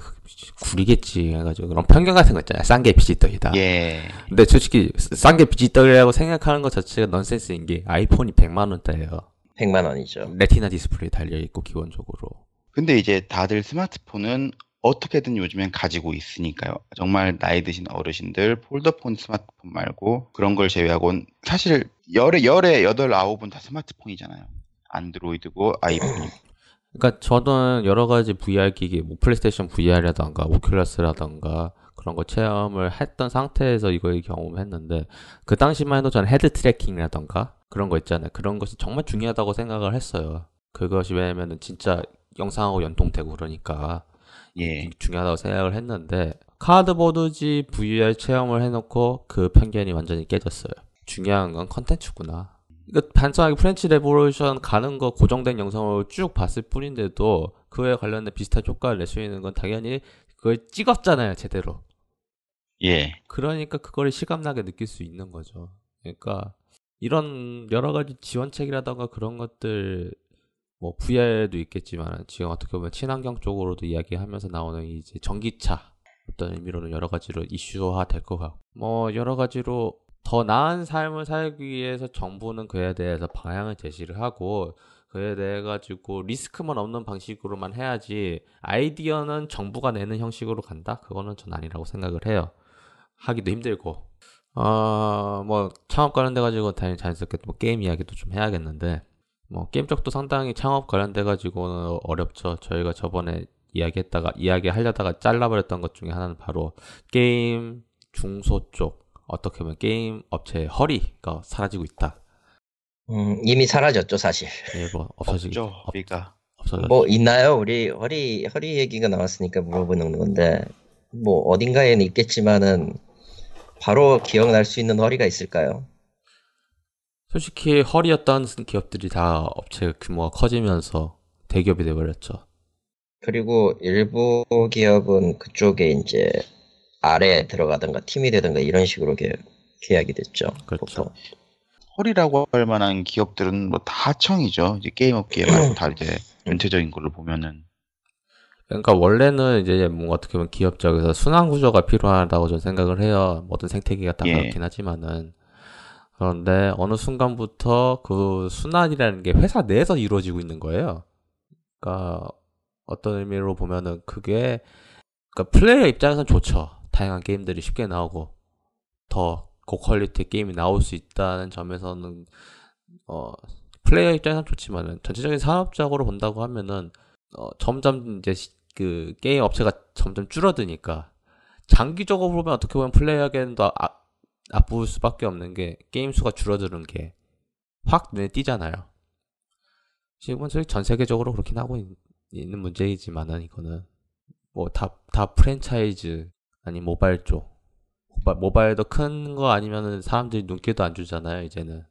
구리겠지 해가지고 그런 편견 같은 거 있잖아요. 싼게 빛이 떡이다. 예. 근데 솔직히 싼게 빛이 떡이라고 생각하는 것 자체가 넌센스인 게 아이폰이 100만 원대예요. 100만 원이죠. 레티나 디스플레이 달려 있고 기본적으로. 근데 이제 다들 스마트폰은 어떻게든 요즘엔 가지고 있으니까요. 정말 나이 드신 어르신들 폴더폰 스마트폰 말고 그런 걸 제외하고는 사실 열에 열에 여덟 아홉은 다 스마트폰이잖아요. 안드로이드고 아이폰이고. <clears throat> 그러니까 저는 여러 가지 VR 기기, 뭐 플레이스테이션 VR이라던가 오큘러스라던가 그런 거 체험을 했던 상태에서 이걸 경험했는데 그 당시만 해도 저는 head tracking이라던가 그런 거 있잖아요. 그런 것이 정말 중요하다고 생각을 했어요. 그것이 왜냐면은 진짜 영상하고 연동되고 그러니까 예. 중요하다고 생각을 했는데 카드보드지 VR 체험을 해놓고 그 편견이 완전히 깨졌어요. 중요한 건 컨텐츠구나. 이거 단순하게 French Revolution 가는 거 고정된 영상으로 쭉 봤을 뿐인데도 그에 관련된 비슷한 효과를 낼 수 있는 건 당연히 그걸 찍었잖아요, 제대로. 예. 그러니까 그거를 실감나게 느낄 수 있는 거죠. 그러니까 이런 여러 가지 지원책이라던가 그런 것들 뭐 VR도 있겠지만 지금 어떻게 보면 친환경 쪽으로도 이야기하면서 나오는 이제 전기차 어떤 의미로는 여러 가지로 이슈화 될 것 같고 뭐 여러 가지로 더 나은 삶을 살기 위해서 정부는 그에 대해서 방향을 제시를 하고 그에 대해 가지고 리스크만 없는 방식으로만 해야지 아이디어는 정부가 내는 형식으로 간다? 그거는 전 아니라고 생각을 해요. 하기도 힘들고 어뭐 창업 관련돼 가지고 당연히 자연스럽게 뭐 게임 이야기도 좀 해야겠는데 뭐 게임 쪽도 상당히 창업 관련돼 가지고는 어렵죠. 저희가 저번에 이야기했다가 이야기 하려다가 잘라버렸던 것 중에 하나는 바로 게임 중소 쪽 어떻게 보면 게임 업체의 허리가 사라지고 있다. 음, 이미 사라졌죠, 사실. 예, 뭐 없어지기 없죠. 허리가. 없어졌. 뭐 있나요? 우리 허리 허리 얘기가 나왔으니까 물어보는 건데 뭐 어딘가에는 있겠지만은 바로 기억날 수 있는 허리가 있을까요? 솔직히 허리였던 기업들이 다 업체 규모가 커지면서 대기업이 돼버렸죠. 그리고 일부 기업은 그쪽에 이제 아래에 들어가든가 팀이 되든가 이런 식으로 계, 계약이 됐죠. 그렇죠. 보통. 허리라고 할 만한 기업들은 뭐 다 하청이죠. 이제 게임 업계 <clears throat> 말고 다 이제 전체적인 걸로 보면은. 그러니까 원래는 이제 뭔가 어떻게 보면 기업적에서 순환 구조가 필요하다고 저는 생각을 해요. 모든 생태계가 다 예. 그렇긴 하지만은 그런데 어느 순간부터 그 순환이라는 게 회사 내에서 이루어지고 있는 거예요. 그러니까 어떤 의미로 보면은 그게 그러니까 플레이어 입장에서는 좋죠. 다양한 게임들이 쉽게 나오고 더 고퀄리티 게임이 나올 수 있다는 점에서는 어 플레이어 입장에서는 좋지만은 전체적인 산업적으로 본다고 하면은 어 점점 이제 시- 그 게임 업체가 점점 줄어드니까 장기적으로 보면 어떻게 보면 플레이어에게는 더 아, 나쁠 수밖에 없는 게 게임 수가 줄어드는 게 확 눈에 띄잖아요. 지금은 전 세계적으로 그렇긴 하고 있, 는 문제이지만은 이거는 뭐다다 프랜차이즈 아니 모바일 쪽 모바, 모바일도 큰 거 아니면은 사람들이 눈길도 안 주잖아요 이제는.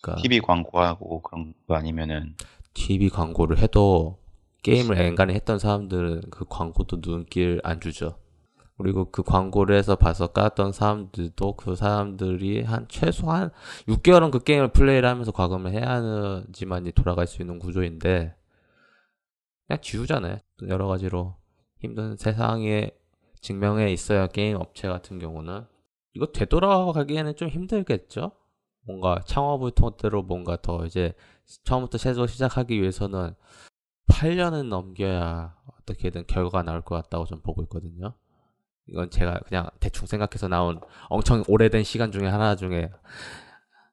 그러니까 TV 광고하고 그런 거 아니면은 TV 광고를 해도 게임을 엔간히 했던 사람들은 그 광고도 눈길 안 주죠. 그리고 그 광고를 해서 봐서 깠던 사람들도 그 사람들이 한 최소한 6개월은 그 게임을 플레이를 하면서 과금을 해야 하지만이 돌아갈 수 있는 구조인데 그냥 지우잖아요. 여러 가지로 힘든 세상에 증명해 있어야 게임 업체 같은 경우는 이거 되돌아가기에는 좀 힘들겠죠? 뭔가 창업을 토대로 뭔가 더 이제 처음부터 새로 시작하기 위해서는 8년은 넘겨야 어떻게든 결과가 나올 것 같다고 좀 보고 있거든요. 이건 제가 그냥 대충 생각해서 나온 엄청 오래된 시간 중에 하나 중에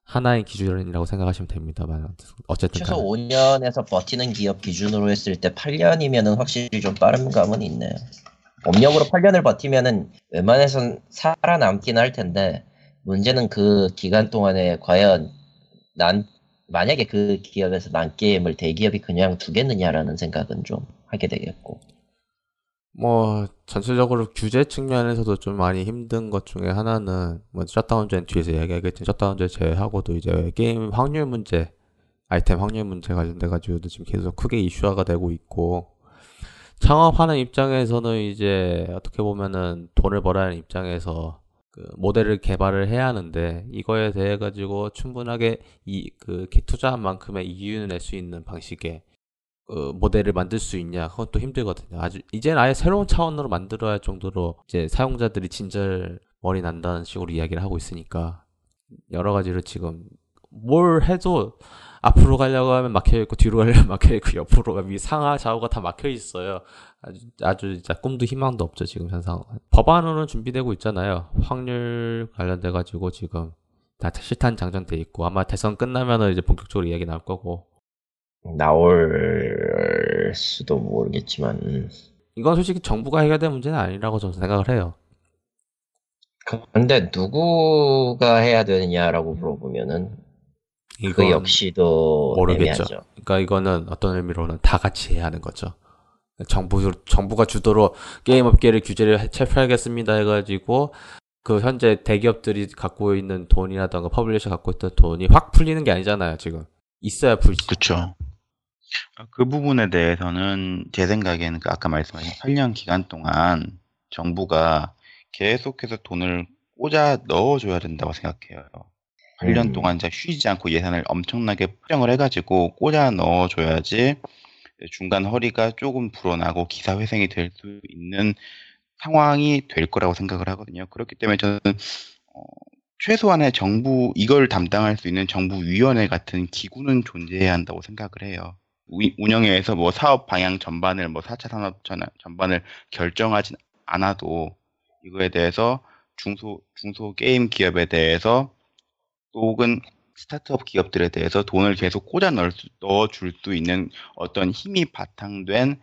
하나의 기준이라고 생각하시면 됩니다만 어쨌든 최소 간에. 5년에서 버티는 기업 기준으로 했을 때 8년이면은 확실히 좀 빠른 감은 있네요. 법령으로 8년을 버티면은 웬만해선 살아남긴 할 텐데 문제는 그 기간 동안에 과연 난 만약에 그 기업에서 난 게임을 대기업이 그냥 두겠느냐라는 생각은 좀 하게 되겠고 뭐 전체적으로 규제 측면에서도 좀 많이 힘든 것 중에 하나는 뭐 셧다운제 뒤에서 이야기하겠지만 셧다운제 제외하고도 이제 게임 확률 문제 아이템 확률 문제 관련돼 가지고도 지금 계속 크게 이슈화가 되고 있고 창업하는 입장에서는 이제 어떻게 보면은 돈을 벌어야 하는 입장에서 그 모델을 개발을 해야 하는데 이거에 대해 가지고 충분하게 이 그 투자한 만큼의 이윤을 낼 수 있는 방식의 어, 모델을 만들 수 있냐 또 힘들거든요. 아주 이제는 아예 새로운 차원으로 만들어야 할 정도로 이제 사용자들이 진절 머리 난다는 식으로 이야기를 하고 있으니까 여러 가지로 지금 뭘 해도 앞으로 가려고 하면 막혀 있고 뒤로 가려면 막혀 있고 옆으로 가면 상하 좌우가 다 막혀 있어요. 아주 아주 진짜 꿈도 희망도 없죠 지금 현상. 법안으로는 준비되고 있잖아요. 확률 관련돼 가지고 지금 다 실탄 장전돼 있고 아마 대선 끝나면은 이제 본격적으로 이야기 나올 거고 나올 수도 모르겠지만 음. 이건 솔직히 정부가 해결될 문제는 아니라고 저는 생각을 해요. 근데 누구가 해야 되느냐라고 물어보면은 그 역시도 모르겠죠. 애매하죠. 그러니까 이거는 어떤 의미로는 다 같이 해야 하는 거죠. 정부 정부가 주도로 게임 업계를 규제를 철폐하겠습니다 해가지고 그 현재 대기업들이 갖고 있는 돈이라던가 publisher 갖고 있던 돈이 확 풀리는 게 아니잖아요 지금 있어야 풀지. 그렇죠. 그 부분에 대해서는 제 생각에는 그 아까 말씀하신 8년 기간 동안 정부가 계속해서 돈을 꽂아 넣어줘야 된다고 생각해요. 8년 음. 동안 진짜 쉬지 않고 예산을 엄청나게 포장을 해가지고 꽂아 넣어줘야지 중간 허리가 조금 불어나고 기사회생이 될 수 있는 상황이 될 거라고 생각을 하거든요. 그렇기 때문에 저는 어, 최소한의 정부 이걸 담당할 수 있는 정부 위원회 같은 기구는 존재해야 한다고 생각을 해요. 우- 운영에서 뭐 사업 방향 전반을 뭐 4차 산업 전- 전반을 결정하진 않아도 이거에 대해서 중소 중소 게임 기업에 대해서 또 혹은 스타트업 기업들에 대해서 돈을 계속 꽂아 넣을 수, 넣어줄 수 있는 어떤 힘이 바탕된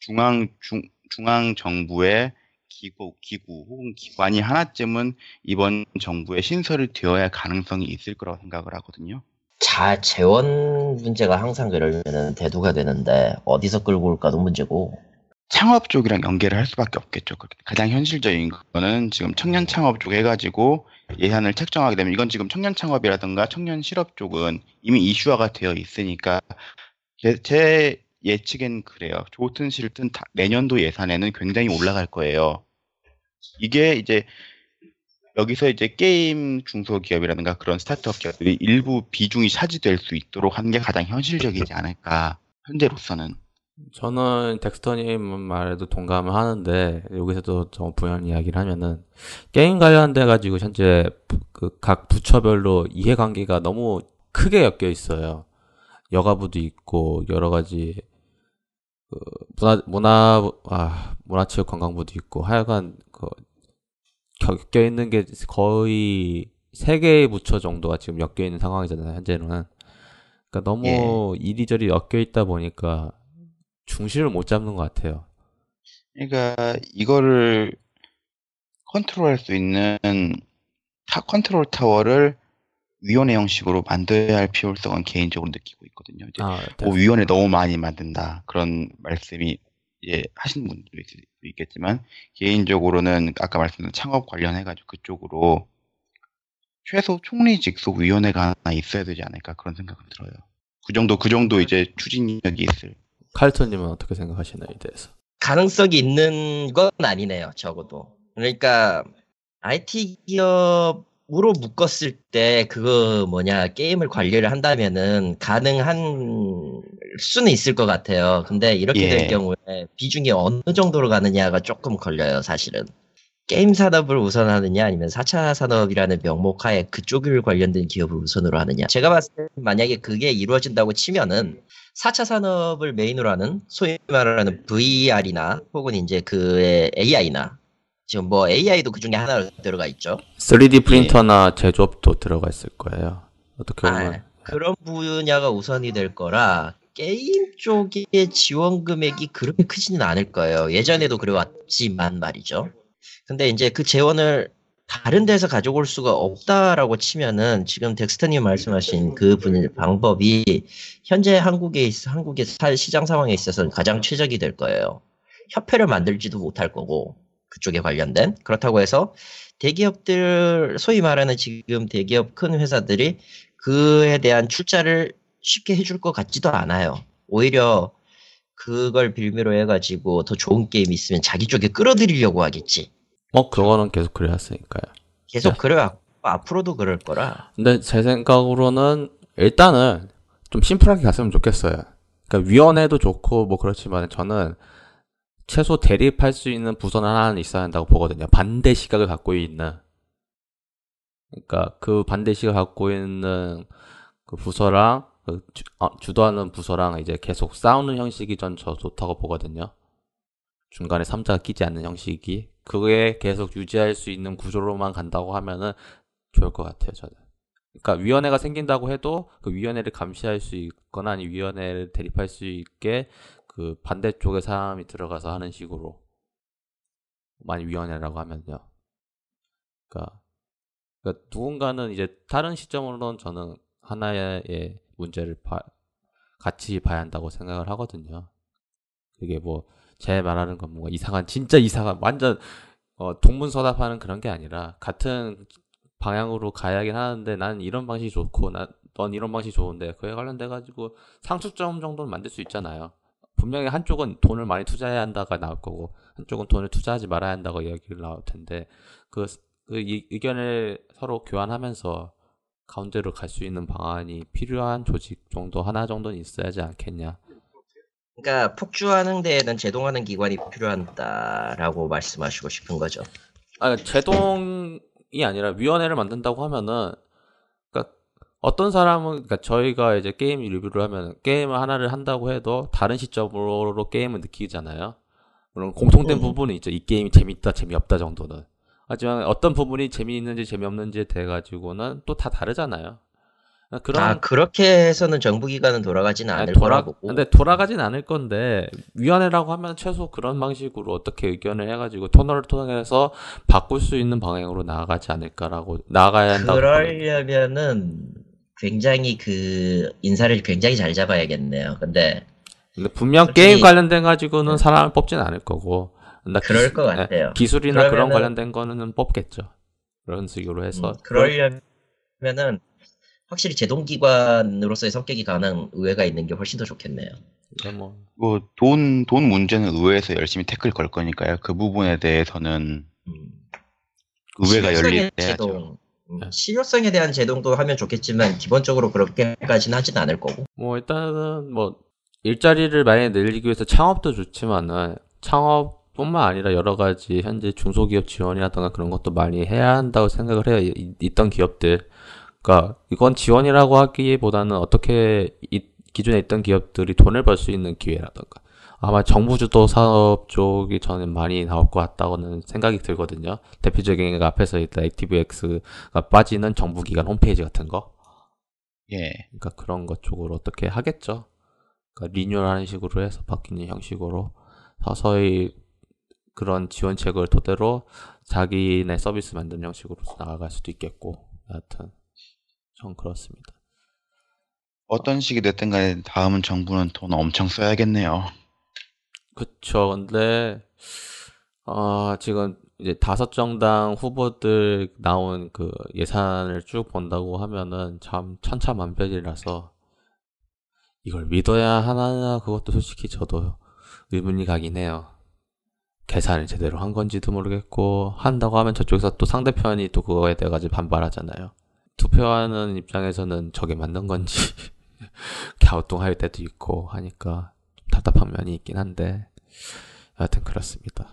중앙 중, 중앙 정부의 기구 기구 혹은 기관이 하나쯤은 이번 정부의 신설이 되어야 할 가능성이 있을 거라고 생각을 하거든요. 자 재원 문제가 항상 그러면은 대두가 되는데 어디서 끌고 올까도 문제고 창업 쪽이랑 연계를 할 수밖에 없겠죠. 가장 현실적인 거는 지금 청년 창업 쪽 해가지고 예산을 책정하게 되면 이건 지금 청년 창업이라든가 청년 실업 쪽은 이미 이슈화가 되어 있으니까 제, 제 예측엔 그래요. 좋든 싫든 다- 내년도 예산에는 굉장히 올라갈 거예요. 이게 이제 여기서 이제 게임 중소기업이라든가 그런 스타트업 기업들이 일부 비중이 차지될 수 있도록 하는 게 가장 현실적이지 않을까 현재로서는. 저는 덱스터님 말에도 동감을 하는데 여기서도 좀 부연 이야기를 하면은 게임 관련돼 가지고 현재 그 각 부처별로 이해관계가 너무 크게 엮여 있어요. 여가부도 있고 여러 가지 그 문화 문화 아 문화체육관광부도 있고 하여간 그 엮여 있는 게 거의 세 개의 부처 정도가 지금 엮여 있는 상황이잖아요. 현재는 그러니까 너무 이리저리 엮여 있다 보니까 중심을 못 잡는 것 같아요. 그러니까 이거를 컨트롤할 수 있는 타, 컨트롤 타워를 위원회 형식으로 만들어야 할 필요성은 개인적으로 느끼고 있거든요. 이제 아, 뭐 위원회 너무 많이 만든다 그런 말씀이 예, 하시는 분들도 있, 있겠지만 개인적으로는 아까 말씀드린 창업 관련해가지고 그쪽으로 최소 총리 직속 위원회가 하나 있어야 되지 않을까 그런 생각은 들어요. 그 정도 그 정도 이제 추진력이 있을. 칼토님은 어떻게 생각하시나요, 이 대해서? 가능성이 있는 건 아니네요. 적어도. 그러니까 IT 기업 으로 묶었을 때 그거 뭐냐 게임을 관리를 한다면은 가능한 수는 있을 것 같아요. 근데 이렇게 예. 될 경우에 비중이 어느 정도로 가느냐가 조금 걸려요, 사실은. 게임 산업을 우선하느냐 아니면 4차 산업이라는 명목하에 그쪽을 관련된 기업을 우선으로 하느냐. 제가 봤을 때 만약에 그게 이루어진다고 치면은 4차 산업을 메인으로 하는 소위 말하는 VR이나 혹은 이제 그의 AI나 지금 뭐 AI도 그 중에 하나로 들어가 있죠. 3D 프린터나 제조업도 들어가 있을 거예요. 어떻게 보면 아, 그런 분야가 우선이 될 거라 게임 쪽의 지원 금액이 그렇게 크지는 않을 거예요. 예전에도 그래왔지만 말이죠. 근데 이제 그 재원을 다른 데서 가져올 수가 없다라고 치면은 지금 덱스터님 말씀하신 그 분, 방법이 현재 한국에 있, 한국의 사- 시장 상황에 있어서 가장 최적이 될 거예요. 협회를 만들지도 못할 거고 그쪽에 관련된 그렇다고 해서 대기업들 소위 말하는 지금 대기업 큰 회사들이 그에 대한 출자를 쉽게 해줄 것 같지도 않아요. 오히려 그걸 빌미로 해가지고 더 좋은 게임 있으면 자기 쪽에 끌어들이려고 하겠지. 뭐 그거는 계속 그래왔으니까요. 계속 네. 그래왔고 앞으로도 그럴 거라. 근데 제 생각으로는 일단은 좀 심플하게 갔으면 좋겠어요. 그러니까 위원회도 좋고 뭐 그렇지만 저는 최소 대립할 수 있는 부서는 하나는 있어야 한다고 보거든요. 반대 시각을 갖고 있는. 그러니까 그 반대 시각을 갖고 있는 그 부서랑 그 주, 어, 주도하는 부서랑 이제 계속 싸우는 형식이 전 저 좋다고 보거든요. 중간에 3자가 끼지 않는 형식이 그게 계속 유지할 수 있는 구조로만 간다고 하면은 좋을 것 같아요, 저는. 그러니까 위원회가 생긴다고 해도 그 위원회를 감시할 수 있거나 아니 위원회를 대립할 수 있게 그 반대쪽의 사람이 들어가서 하는 식으로 만약 위원회라고 하면요. 그러니까, 그러니까 누군가는 이제 다른 시점으로는 저는 하나의 문제를 봐- 같이 봐야 한다고 생각을 하거든요. 그게 뭐 제 말하는 건 뭔가 이상한 진짜 이상한 완전 어, 동문서답하는 그런 게 아니라 같은 방향으로 가야긴 하는데 난 이런 방식이 좋고 난, 넌 이런 방식이 좋은데 그에 관련돼 가지고 상수점 정도는 만들 수 있잖아요. 분명히 한쪽은 돈을 많이 투자해야 한다가 나올 거고 한쪽은 돈을 투자하지 말아야 한다고 이야기를 나올 텐데 그, 그 이- 의견을 서로 교환하면서 가운데로 갈 수 있는 방안이 필요한 조직 정도 하나 정도는 있어야지 않겠냐. 그러니까 폭주하는 데에는 제동하는 기관이 필요하다라고 말씀하시고 싶은 거죠. 아, 제동이 아니라 위원회를 만든다고 하면은, 어떤 사람은, 그러니까 저희가 이제 게임 리뷰를 하면 게임을 하나를 한다고 해도 다른 시점으로 게임을 느끼잖아요. 물론 공통된 음. 부분이 있죠. 이 게임이 재밌다, 재미없다 정도는. 하지만 어떤 부분이 재미있는지 재미없는지에 대해 가지고는 또 다 다르잖아요. 그런 아 그렇게 해서는 정부기관은 돌아가지는 아니, 않을 돌아, 거라고. 근데 돌아가진 않을 건데 위원회라고 하면 최소 그런 방식으로 어떻게 의견을 해가지고 토너를 통해서 바꿀 수 있는 방향으로 나아가지 않을까라고 나아가야 한다고. 그러려면은 굉장히 그 인사를 굉장히 잘 잡아야겠네요. 근데 근데 분명 솔직히- 게임 관련된 가지고는 네. 사람을 뽑진 않을 거고 나 그럴 기술- 것 같아요. 네, 기술이나 그런 그러면은- 관련된 거는 뽑겠죠. 그런 식으로 해서 음, 그러려면은 확실히 제동기관으로서의 성격이 강한 의회가 있는 게 훨씬 더 좋겠네요. 뭐 뭐 돈 돈 문제는 의회에서 열심히 태클 걸 거니까요. 그 부분에 대해서는 음. 의회가 실효성의 열릴 때. 제동. 실효성에 대한 제동도 하면 좋겠지만 기본적으로 그렇게까지는 하진 않을 거고. 뭐 일단은 뭐 일자리를 많이 늘리기 위해서 창업도 좋지만은 창업뿐만 아니라 여러 가지 현재 중소기업 지원이라던가 그런 것도 많이 해야 한다고 생각을 해요. 이- 있던 기업들. 그러니까 이건 지원이라고 하기보다는 어떻게 이 기존에 있던 기업들이 돈을 벌 수 있는 기회라던가 아마 정부 주도 사업 쪽이 저는 많이 나올 것 같다고는 생각이 들거든요. 대표적인 게 앞에서 있던 액티브엑스가 빠지는 정부 기관 홈페이지 같은 거. 예. 그러니까 그런 것 쪽으로 어떻게 하겠죠. 그러니까 리뉴얼하는 식으로 해서 바뀌는 형식으로 서서히 그런 지원책을 토대로 자기네 서비스 만드는 형식으로 나아갈 수도 있겠고 여하튼 전 그렇습니다. 어떤 식이 됐든 간에 다음은 정부는 돈 엄청 써야겠네요. 그쵸. 근데 어, 지금 이제 다섯 정당 후보들 나온 그 예산을 쭉 본다고 하면은 참 천차만별이라서 이걸 믿어야 하나 그것도 솔직히 저도 의문이 가긴 해요. 계산을 제대로 한 건지도 모르겠고 한다고 하면 저쪽에서 또 상대편이 또 그거에 대해 가지고 반발하잖아요. 투표하는 입장에서는 저게 맞는 건지 <laughs> 갸우뚱할 때도 있고 하니까 좀 답답한 면이 있긴 한데 여하튼 그렇습니다.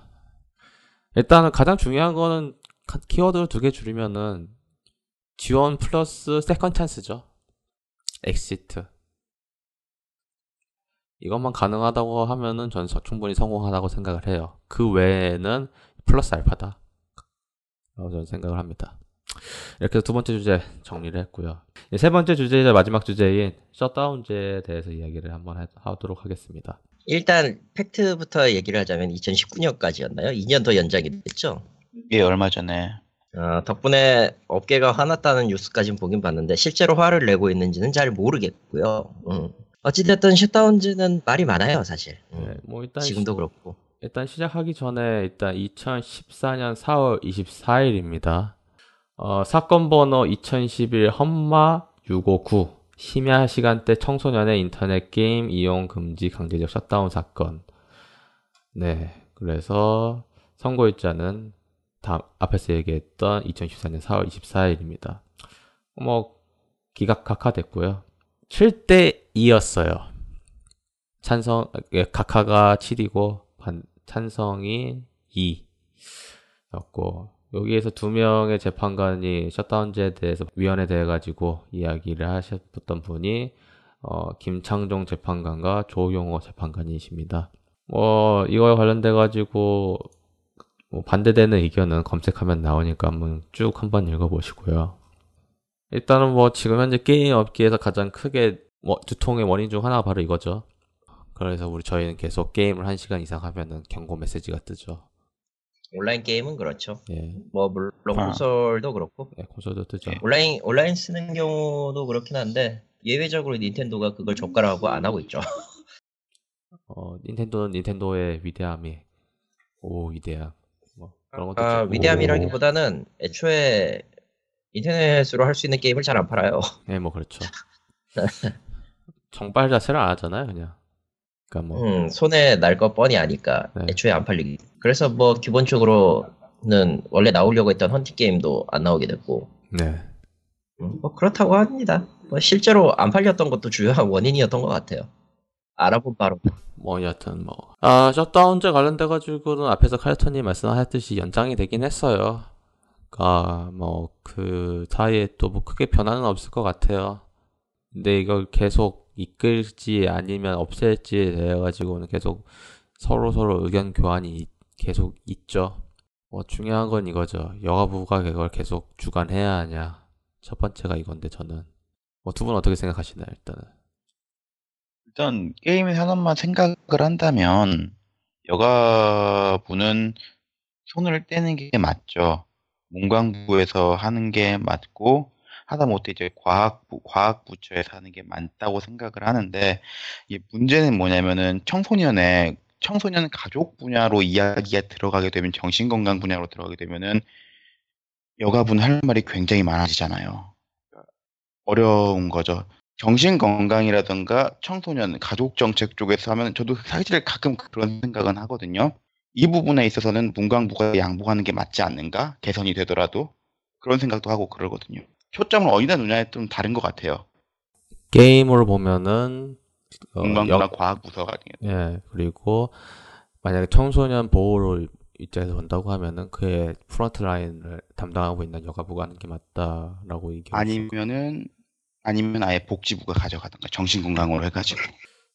일단은 가장 중요한 거는 카- 키워드 두개 줄이면은 지원 플러스 second chance죠. exit. 이것만 가능하다고 하면은 전 서- 충분히 성공하다고 생각을 해요. 그 외에는 플러스 알파다. 라고 저는 생각을 합니다. 이렇게 두 번째 주제 정리를 했고요. 세 번째 주제이자 마지막 주제인 셧다운제에 대해서 이야기를 한번 하- 하도록 하겠습니다. 일단 팩트부터 얘기를 하자면 2019년까지였나요? 2년 더 연장이 됐죠. 예, 얼마 전에 어, 덕분에 업계가 화났다는 뉴스까지는 보긴 봤는데 실제로 화를 내고 있는지는 잘 모르겠고요. 음. 어찌됐든 셧다운제는 말이 많아요, 사실. 음. 네, 뭐 일단 지금도 그렇고. 일단 시작하기 전에 일단 2014년 4월 24일입니다. 어, 사건 번호 2011 헌마 659 심야 시간대 청소년의 인터넷 게임 이용 금지 강제적 셧다운 사건. 네, 그래서 선고일자는 다음 앞에서 얘기했던 2014년 4월 24일입니다. 뭐 기각 각하됐고요. 7대 2였어요. 찬성 예, 각하가 7이고 반 찬성이 2였고 여기에서 두 명의 재판관이 셧다운제에 대해서 위원회 돼 가지고 이야기를 하셨던 분이 어, 김창종 재판관과 조용호 재판관이십니다. 뭐 이거에 관련돼 가지고 뭐 반대되는 의견은 검색하면 나오니까 한번 쭉 한번 읽어보시고요. 일단은 뭐 지금 현재 게임 업계에서 가장 크게 뭐 두통의 원인 중 하나가 바로 이거죠. 그래서 우리 저희는 계속 게임을 1시간 이상 하면은 경고 메시지가 뜨죠. 온라인 게임은 그렇죠. 예. 뭐 물론 아. 콘솔도 그렇고 예, 콘솔도 뜨죠. 온라인 온라인 쓰는 경우도 그렇긴 한데 예외적으로 닌텐도가 그걸 젓가락하고 안 하고 있죠. <laughs> 어, 닌텐도는 닌텐도의 위대함이 오, 위대함. 뭐 그런 것도 아, 좀- 위대함이라기보다는 애초에 인터넷으로 할 수 있는 게임을 잘 안 팔아요. 예, 뭐 그렇죠. <laughs> 정발 자체를 안 하잖아요, 그냥. 그러니까 뭐 음, 손에 날거 뻔히 아니까 네. 애초에 안 팔리기. 그래서 뭐 기본적으로는 원래 나오려고 했던 헌팅 게임도 안 나오게 됐고 네. 음, 뭐 그렇다고 합니다. 뭐 실제로 안 팔렸던 것도 주요한 원인이었던 것 같아요. 알아본 바로 뭐 여튼 뭐. 아, 셧다운제 관련돼 가지고는 앞에서 칼리터님 말씀하셨듯이 연장이 되긴 했어요. 그러니까 뭐그 사이에 또 뭐 크게 변화는 없을 것 같아요. 근데 이걸 계속 이끌지 아니면 없앨지에 대해 가지고는 계속 서로 서로 의견 교환이 이- 계속 있죠. 뭐 중요한 건 이거죠. 여가부가 그걸 계속 주관해야 하냐. 첫 번째가 이건데 저는 뭐 두 분 어떻게 생각하시나요, 일단은? 일단 게임 산업만 생각을 한다면 여가부는 손을 떼는 게 맞죠. 문광부에서 하는 게 맞고 하다못해 이제 과학부 과학부처에서 하는 게 맞다고 생각을 하는데 이 문제는 뭐냐면은 청소년의 청소년 가족 분야로 이야기가 들어가게 되면 정신건강 분야로 들어가게 되면은 여가부는 할 말이 굉장히 많아지잖아요. 어려운 거죠. 정신건강이라든가 청소년 가족정책 쪽에서 하면 저도 사실 가끔 그런 생각은 하거든요. 이 부분에 있어서는 문광부가 양보하는 게 맞지 않는가? 개선이 되더라도 그런 생각도 하고 그러거든요. 초점을 어디다 놓냐에 좀 다른 것 같아요. 게임으로 보면은 어, 문광부나 여- 과학부서가 예 그리고 만약에 청소년 보호를 입장에서 본다고 하면은 그의 프런트 라인을 담당하고 있는 여가부가 하는 게 맞다라고 얘기하고 아니면은 아니면 아예 복지부가 가져가든가 정신건강으로 해가지고.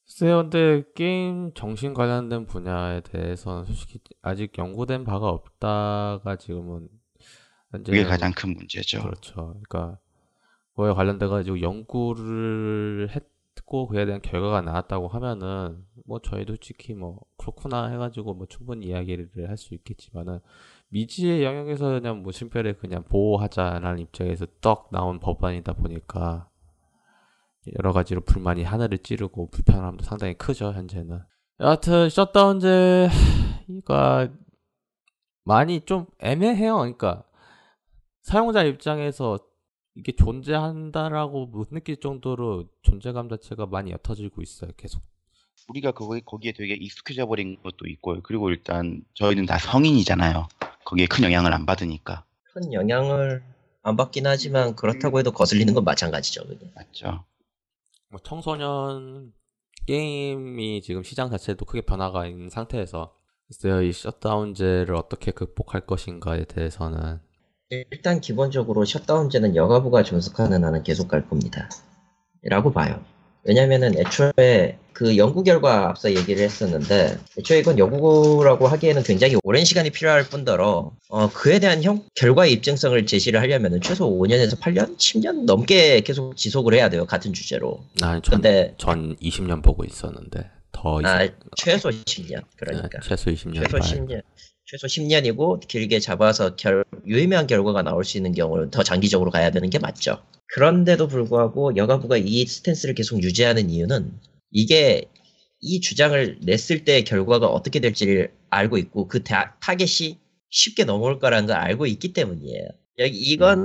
글쎄요 근데 게임 정신 관련된 분야에 대해서는 솔직히 아직 연구된 바가 없다가 지금은 그게 가장 큰 문제죠. 그렇죠. 그러니까 그거에 관련돼 가지고 연구를 했고 그에 대한 결과가 나왔다고 하면은 뭐 저희도 솔직히 뭐 그렇구나 해가지고 뭐 충분히 이야기를 할 수 있겠지만은 미지의 영역에서 그냥 무심결에 그냥 보호하자라는 입장에서 떡 나온 법안이다 보니까 여러 가지로 불만이 하늘을 찌르고 불편함도 상당히 크죠 현재는. 여하튼 셧다운제 <sighs> 이가 많이 좀 애매해요. 그러니까 사용자 입장에서 이게 존재한다라고 못 느낄 정도로 존재감 자체가 많이 옅어지고 있어요. 계속. 우리가 거기, 거기에 되게 익숙해져 버린 것도 있고요. 그리고 일단 저희는 다 성인이잖아요. 거기에 큰 영향을 안 받으니까. 큰 영향을 안 받긴 하지만 그렇다고 해도 거슬리는 건 마찬가지죠. 그게. 맞죠? 뭐 청소년 게임이 지금 시장 자체도 크게 변화가 있는 상태에서 글쎄요, 이 셧다운제를 어떻게 극복할 것인가에 대해서는 일단 기본적으로 셧다운제는 여가부가 존속하는 한은 계속 갈 겁니다. 라고 봐요. 왜냐면은 애초에 그 연구 결과 앞서 얘기를 했었는데 애초에 이건 연구라고 하기에는 굉장히 오랜 시간이 필요할 뿐더러 어, 그에 대한 형, 결과의 입증성을 제시를 하려면은 최소 5년에서 8년, 10년 넘게 계속 지속을 해야 돼요. 같은 주제로. 난 전, 근데 전 20년 보고 있었는데 더 아, 이상- 최소 10년. 그러니까. 네, 최소 20년 최소 10년. 최소 10년이고 길게 잡아서 결, 유의미한 결과가 나올 수 있는 경우는 더 장기적으로 가야 되는 게 맞죠. 그런데도 불구하고 여가부가 이 스탠스를 계속 유지하는 이유는 이게 이 주장을 냈을 때 결과가 어떻게 될지를 알고 있고 그 타, 타겟이 쉽게 넘어올 거라는 걸 알고 있기 때문이에요. 여기 이거는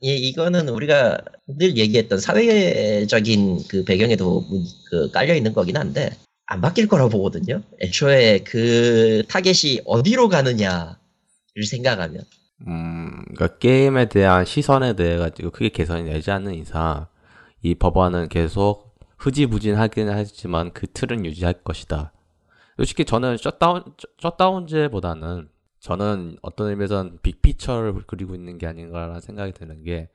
이, 이거는 우리가 늘 얘기했던 사회적인 그 배경에도 문- 그 깔려 있는 거긴 한데 안 바뀔 거라고 보거든요. 애초에 그 타겟이 어디로 가느냐를 생각하면 음, 그러니까 게임에 대한 시선에 대해 가지고 크게 개선이 되지 않는 이상 이 법안은 계속 흐지부지하긴 하지만 그 틀은 유지할 것이다. 솔직히 저는 셧다운 셧다운제보다는 저는 어떤 의미에선 빅피처를 그리고 있는 게 아닌가라는 생각이 드는 게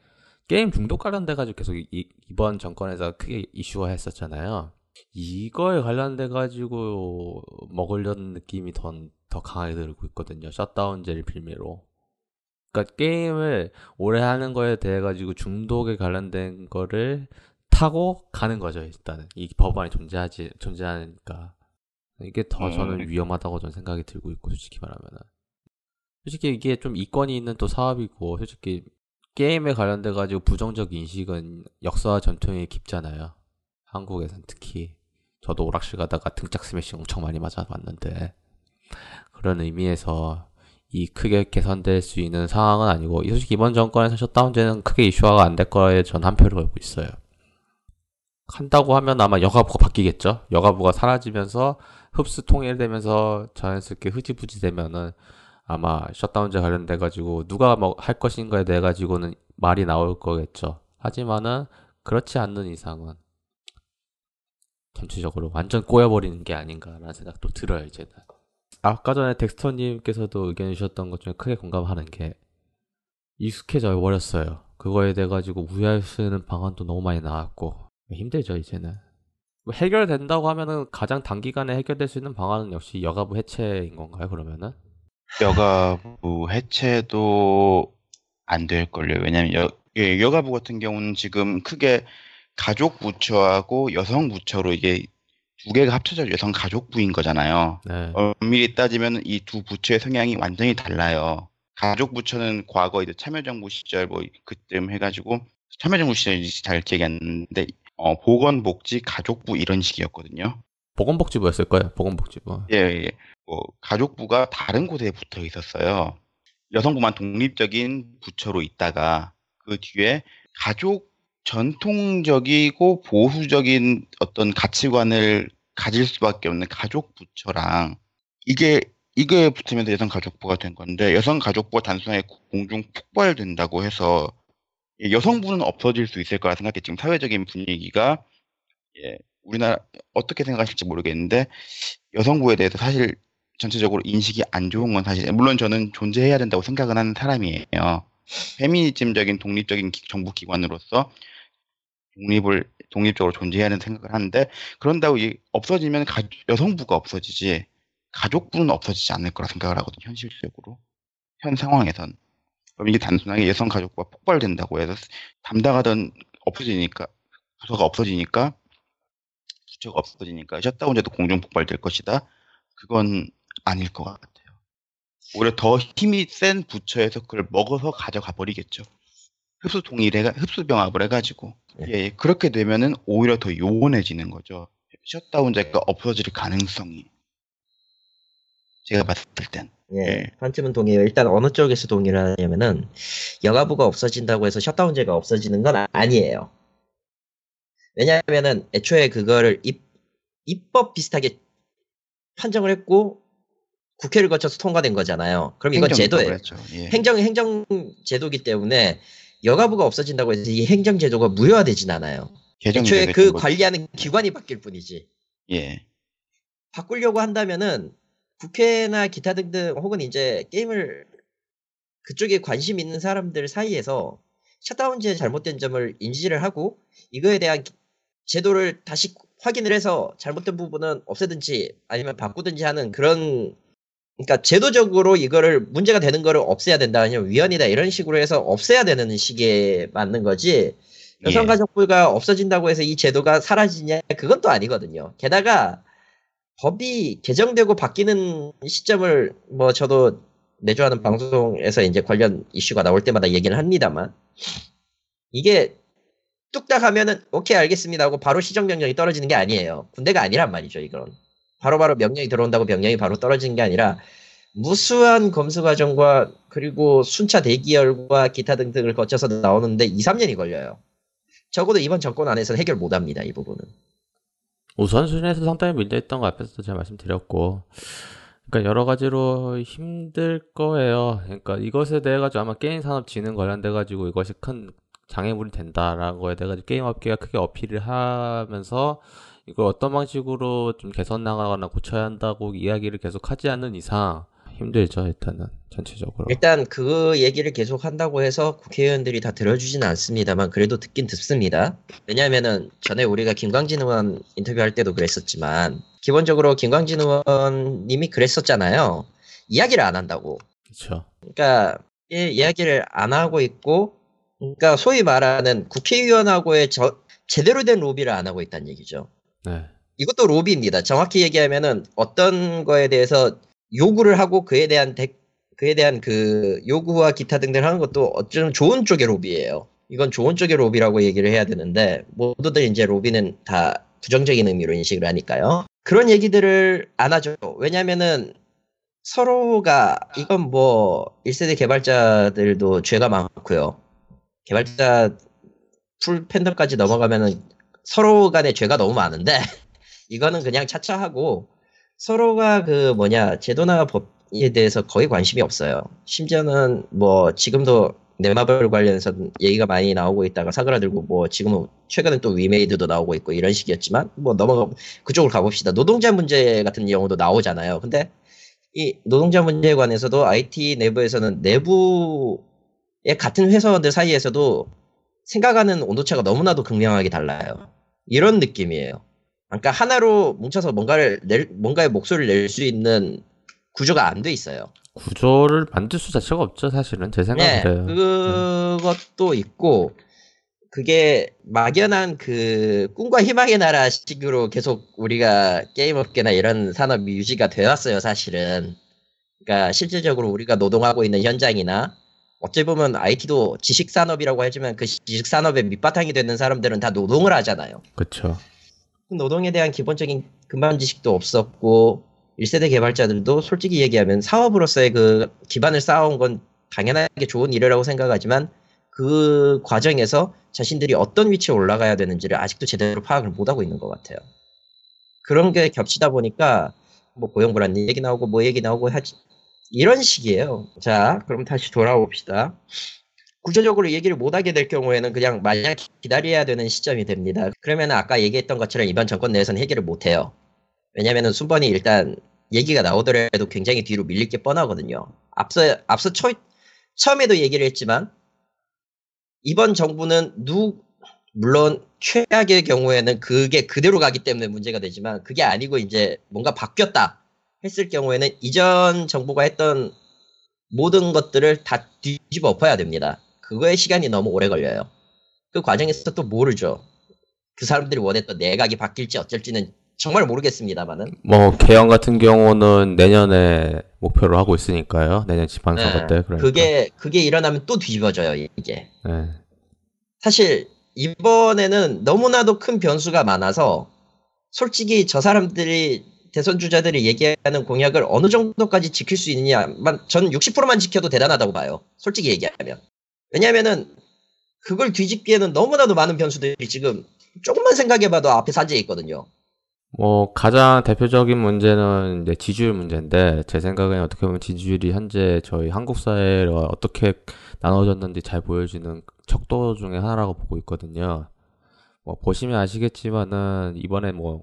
게임 중독 관련돼 가지고 계속 이, 이번 정권에서 크게 이슈화 했었잖아요. 이거에 관련돼 가지고 먹으려는 느낌이 더, 더 강하게 들고 있거든요. 셧다운제를 빌미로. 그러니까 게임을 오래 하는 거에 대해 가지고 중독에 관련된 거를 타고 가는 거죠 일단은 이 법안이 존재하지 존재하니까 이게 더 저는 음. 위험하다고 저는 생각이 들고 있고 솔직히 말하면은 솔직히 이게 좀 이권이 있는 또 사업이고 솔직히 게임에 관련돼 가지고 부정적 인식은 역사와 전통이 깊잖아요 한국에선 특히 저도 오락실 가다가 등짝 스매싱 엄청 많이 맞아봤는데 그런 의미에서 이 크게 개선될 수 있는 상황은 아니고 이 솔직히 이번 정권에서 셧다운제는 크게 이슈화가 안 될 거에 전 한 표를 걸고 있어요. 한다고 하면 아마 여가부가 바뀌겠죠. 여가부가 사라지면서 흡수 통일되면서 자연스럽게 흐지부지 되면은 아마 셧다운제 관련돼 가지고 누가 뭐 할 것인가에 대해 가지고는 말이 나올 거겠죠. 하지만은 그렇지 않는 이상은 전체적으로 완전 꼬여버리는 게 아닌가라는 생각도 들어요 이제는. 아까 전에 덱스터님께서도 의견 주셨던 것 중에 크게 공감하는 게 익숙해져 버렸어요. 그거에 대해 가지고 우회할 수 있는 방안도 너무 많이 나왔고 힘들죠 이제는. 뭐 해결된다고 하면은 가장 단기간에 해결될 수 있는 방안은 역시 여가부 해체인 건가요 그러면은? 여가부 해체도 안 될걸요. 왜냐면 여, 예, 여가부 같은 경우는 지금 크게 가족 부처하고 여성 부처로 이게 두 개가 합쳐져 여성 가족부인 거잖아요. 네. 엄밀히 따지면 이 두 부처의 성향이 완전히 달라요. 가족 부처는 과거 이제 참여정부 시절 뭐 그쯤 해가지고 참여정부 시절인지 잘 기억이 안 나는데 어, 보건복지 가족부 이런 식이었거든요. 보건복지부였을 거예요. 보건복지부. 예, 예. 뭐 가족부가 다른 곳에 붙어 있었어요. 여성부만 독립적인 부처로 있다가 그 뒤에 가족 전통적이고 보수적인 어떤 가치관을 가질 수밖에 없는 가족 부처랑 이게 이게 붙으면서 여성 가족부가 된 건데 여성 가족부가 단순하게 공중 폭발된다고 해서 예, 여성부는 없어질 수 있을 거라 생각해 지금 사회적인 분위기가 예, 우리나라 어떻게 생각하실지 모르겠는데 여성부에 대해서 사실 전체적으로 인식이 안 좋은 건 사실 물론 저는 존재해야 된다고 생각은 하는 사람이에요. 페미니즘적인 독립적인 기- 정부 기관으로서 독립을 독립적으로 존재해야 하는 생각을 하는데 그런다고 이 없어지면 가- 여성부가 없어지지 가족부는 없어지지 않을 거라 생각을 하거든요. 현실적으로 현 상황에선 그럼 이게 단순하게 여성 가족부가 폭발된다고 해서 담당하던 없어지니까 부서가 없어지니까 부처가 없어지니까 셧다운제도 공중 폭발될 것이다. 그건 아닐 것 같아요. 오히려 더 힘이 센 부처에서 그걸 먹어서 가져가 버리겠죠. 흡수 동일해 흡수 병합을 해가지고 예. 예 그렇게 되면은 오히려 더 요원해지는 거죠. 셧다운제가 없어질 가능성이 제가 봤을 땐 예, 예. 판쯤은 동의해요. 일단 어느 쪽에서 동의를 하냐면은 여가부가 없어진다고 해서 셧다운제가 없어지는 건 아- 아니에요. 왜냐하면은 애초에 그거를 입, 입법 비슷하게 판정을 했고 국회를 거쳐서 통과된 거잖아요. 그럼 이건 제도예요. 그랬죠. 예. 행정 행정 제도기 때문에 여가부가 없어진다고 해서 이 행정 제도가 무효화되진 않아요. 애초에 그. 관리하는 기관이 바뀔 뿐이지. 예. 바꾸려고 한다면은 국회나 기타 등등 혹은 이제 게임을 그쪽에 관심 있는 사람들 사이에서 셧다운제의 잘못된 점을 인지를 하고 이거에 대한 제도를 다시 확인을 해서 잘못된 부분은 없애든지 아니면 바꾸든지 하는 그런 그러니까 제도적으로 이거를 문제가 되는 거를 없애야 된다 아니면 위헌이다 이런 식으로 해서 없애야 되는 시기에 맞는 거지 여성가족부가 없어진다고 해서 이 제도가 사라지냐 그건 또 아니거든요. 게다가 법이 개정되고 바뀌는 시점을 뭐 저도 내주 하는 방송에서 이제 관련 이슈가 나올 때마다 얘기를 합니다만 이게 뚝딱 하면은 오케이 알겠습니다 하고 바로 시정명령이 떨어지는 게 아니에요. 군대가 아니란 말이죠 이건. 바로 바로 명령이 들어온다고 명령이 바로 떨어지는 게 아니라 무수한 검수 과정과 그리고 순차 대기열과 기타 등등을 거쳐서 나오는데 2, 3년이 걸려요. 적어도 이번 정권 안에서는 해결 못 합니다, 이 부분은. 우선순위에서 상당히 문제있던 거 앞에서도 제가 말씀드렸고, 그러니까 여러 가지로 힘들 거예요. 그러니까 이것에 대해 가지고 아마 게임 산업 진흥 관련돼 가지고 이것이 큰 장애물이 된다라는 거에 대해 가지고 게임 업계가 크게 어필을 하면서 이걸 어떤 방식으로 좀 개선 나가거나 고쳐야 한다고 이야기를 계속 하지 않는 이상 힘들죠 일단은 전체적으로. 일단 그 얘기를 계속 한다고 해서 국회의원들이 다 들어주지는 않습니다만 그래도 듣긴 듣습니다. 왜냐면은 전에 우리가 김광진 의원 인터뷰할 때도 그랬었지만 기본적으로 김광진 의원님이 그랬었잖아요. 이야기를 안 한다고. 그렇죠 그러니까 예, 이야기를 안 하고 있고 그러니까 소위 말하는 국회의원하고의 저, 제대로 된 로비를 안 하고 있다는 얘기죠 네. 이것도 로비입니다. 정확히 얘기하면은 어떤 거에 대해서 요구를 하고 그에 대한 대, 그에 대한 그 요구와 기타 등등 하는 것도 어쩌면 좋은 쪽의 로비예요. 이건 좋은 쪽의 로비라고 얘기를 해야 되는데 모두들 이제 로비는 다 부정적인 의미로 인식을 하니까요. 그런 얘기들을 안 하죠. 왜냐면은 서로가 이건 뭐 1세대 개발자들도 죄가 많고요. 개발자 풀 팬덤까지 넘어가면은 서로 간에 죄가 너무 많은데 <laughs> 이거는 그냥 차차하고 서로가 그 뭐냐 제도나 법에 대해서 거의 관심이 없어요. 심지어는 뭐 지금도 네마블 관련해서 얘기가 많이 나오고 있다가 사그라들고 뭐 지금은 최근에 또 위메이드도 나오고 있고 이런 식이었지만 뭐 넘어가 그쪽으로 가봅시다. 노동자 문제 같은 경우도 나오잖아요. 근데 이 노동자 문제에 관해서도 IT 내부에서는 내부의 같은 회사원들 사이에서도 생각하는 온도차가 너무나도 극명하게 달라요. 이런 느낌이에요. 그러니까 하나로 뭉쳐서 뭔가를 낼, 뭔가의 목소리를 낼 수 있는 구조가 안 돼 있어요. 구조를 만들 수 자체가 없죠, 사실은. 제 생각은 네. 그것도 있고, 그게 막연한 그 꿈과 희망의 나라 식으로 계속 우리가 게임업계나 이런 산업이 유지가 되었어요, 사실은. 그러니까 실질적으로 우리가 노동하고 있는 현장이나 어찌 보면 IT도 지식 산업이라고 하지만 그 지식 산업의 밑바탕이 되는 사람들은 다 노동을 하잖아요. 그렇죠. 노동에 대한 기본적인 근반 지식도 없었고 1세대 개발자들도 솔직히 얘기하면 사업으로서의 그 기반을 쌓아온 건 당연하게 좋은 일이라고 생각하지만 그 과정에서 자신들이 어떤 위치에 올라가야 되는지를 아직도 제대로 파악을 못하고 있는 것 같아요. 그런 게 겹치다 보니까 뭐 고용불안 얘기 나오고 뭐 얘기 나오고 하지 이런 식이에요. 자, 그럼 다시 돌아옵시다. 구조적으로 얘기를 못하게 될 경우에는 그냥 마냥 기다려야 되는 시점이 됩니다. 그러면 아까 얘기했던 것처럼 이번 정권 내에서는 해결을 못해요. 왜냐면은 순번이 일단 얘기가 나오더라도 굉장히 뒤로 밀릴 게 뻔하거든요. 앞서, 앞서 초, 처음에도 얘기를 했지만 이번 정부는 누, 물론 최악의 경우에는 그게 그대로 가기 때문에 문제가 되지만 그게 아니고 이제 뭔가 바뀌었다 했을 경우에는 이전 정부가 했던 모든 것들을 다 뒤집어 엎어야 됩니다. 그거에 시간이 너무 오래 걸려요. 그 과정에서 또 모르죠. 그 사람들이 원했던 내각이 바뀔지 어쩔지는 정말 모르겠습니다만은. 뭐 개헌 같은 경우는 내년에 목표로 하고 있으니까요. 내년 지방선거 네, 때. 그러니까. 그게 그게 일어나면 또 뒤집어져요 이게. 네. 사실 이번에는 너무나도 큰 변수가 많아서 솔직히 저 사람들이 대선 주자들이 얘기하는 공약을 어느 정도까지 지킬 수 있느냐만 저는 60%만 지켜도 대단하다고 봐요. 솔직히 얘기하면. 왜냐면은 그걸 뒤집기에는 너무나도 많은 변수들이 지금 조금만 생각해봐도 앞에 산재해 있거든요. 뭐 가장 대표적인 문제는 이제 지지율 문제인데 제 생각에는 어떻게 보면 지지율이 현재 저희 한국 사회가 어떻게 나눠졌는지 잘 보여주는 척도 중에 하나라고 보고 있거든요. 뭐 보시면 아시겠지만은 이번에 뭐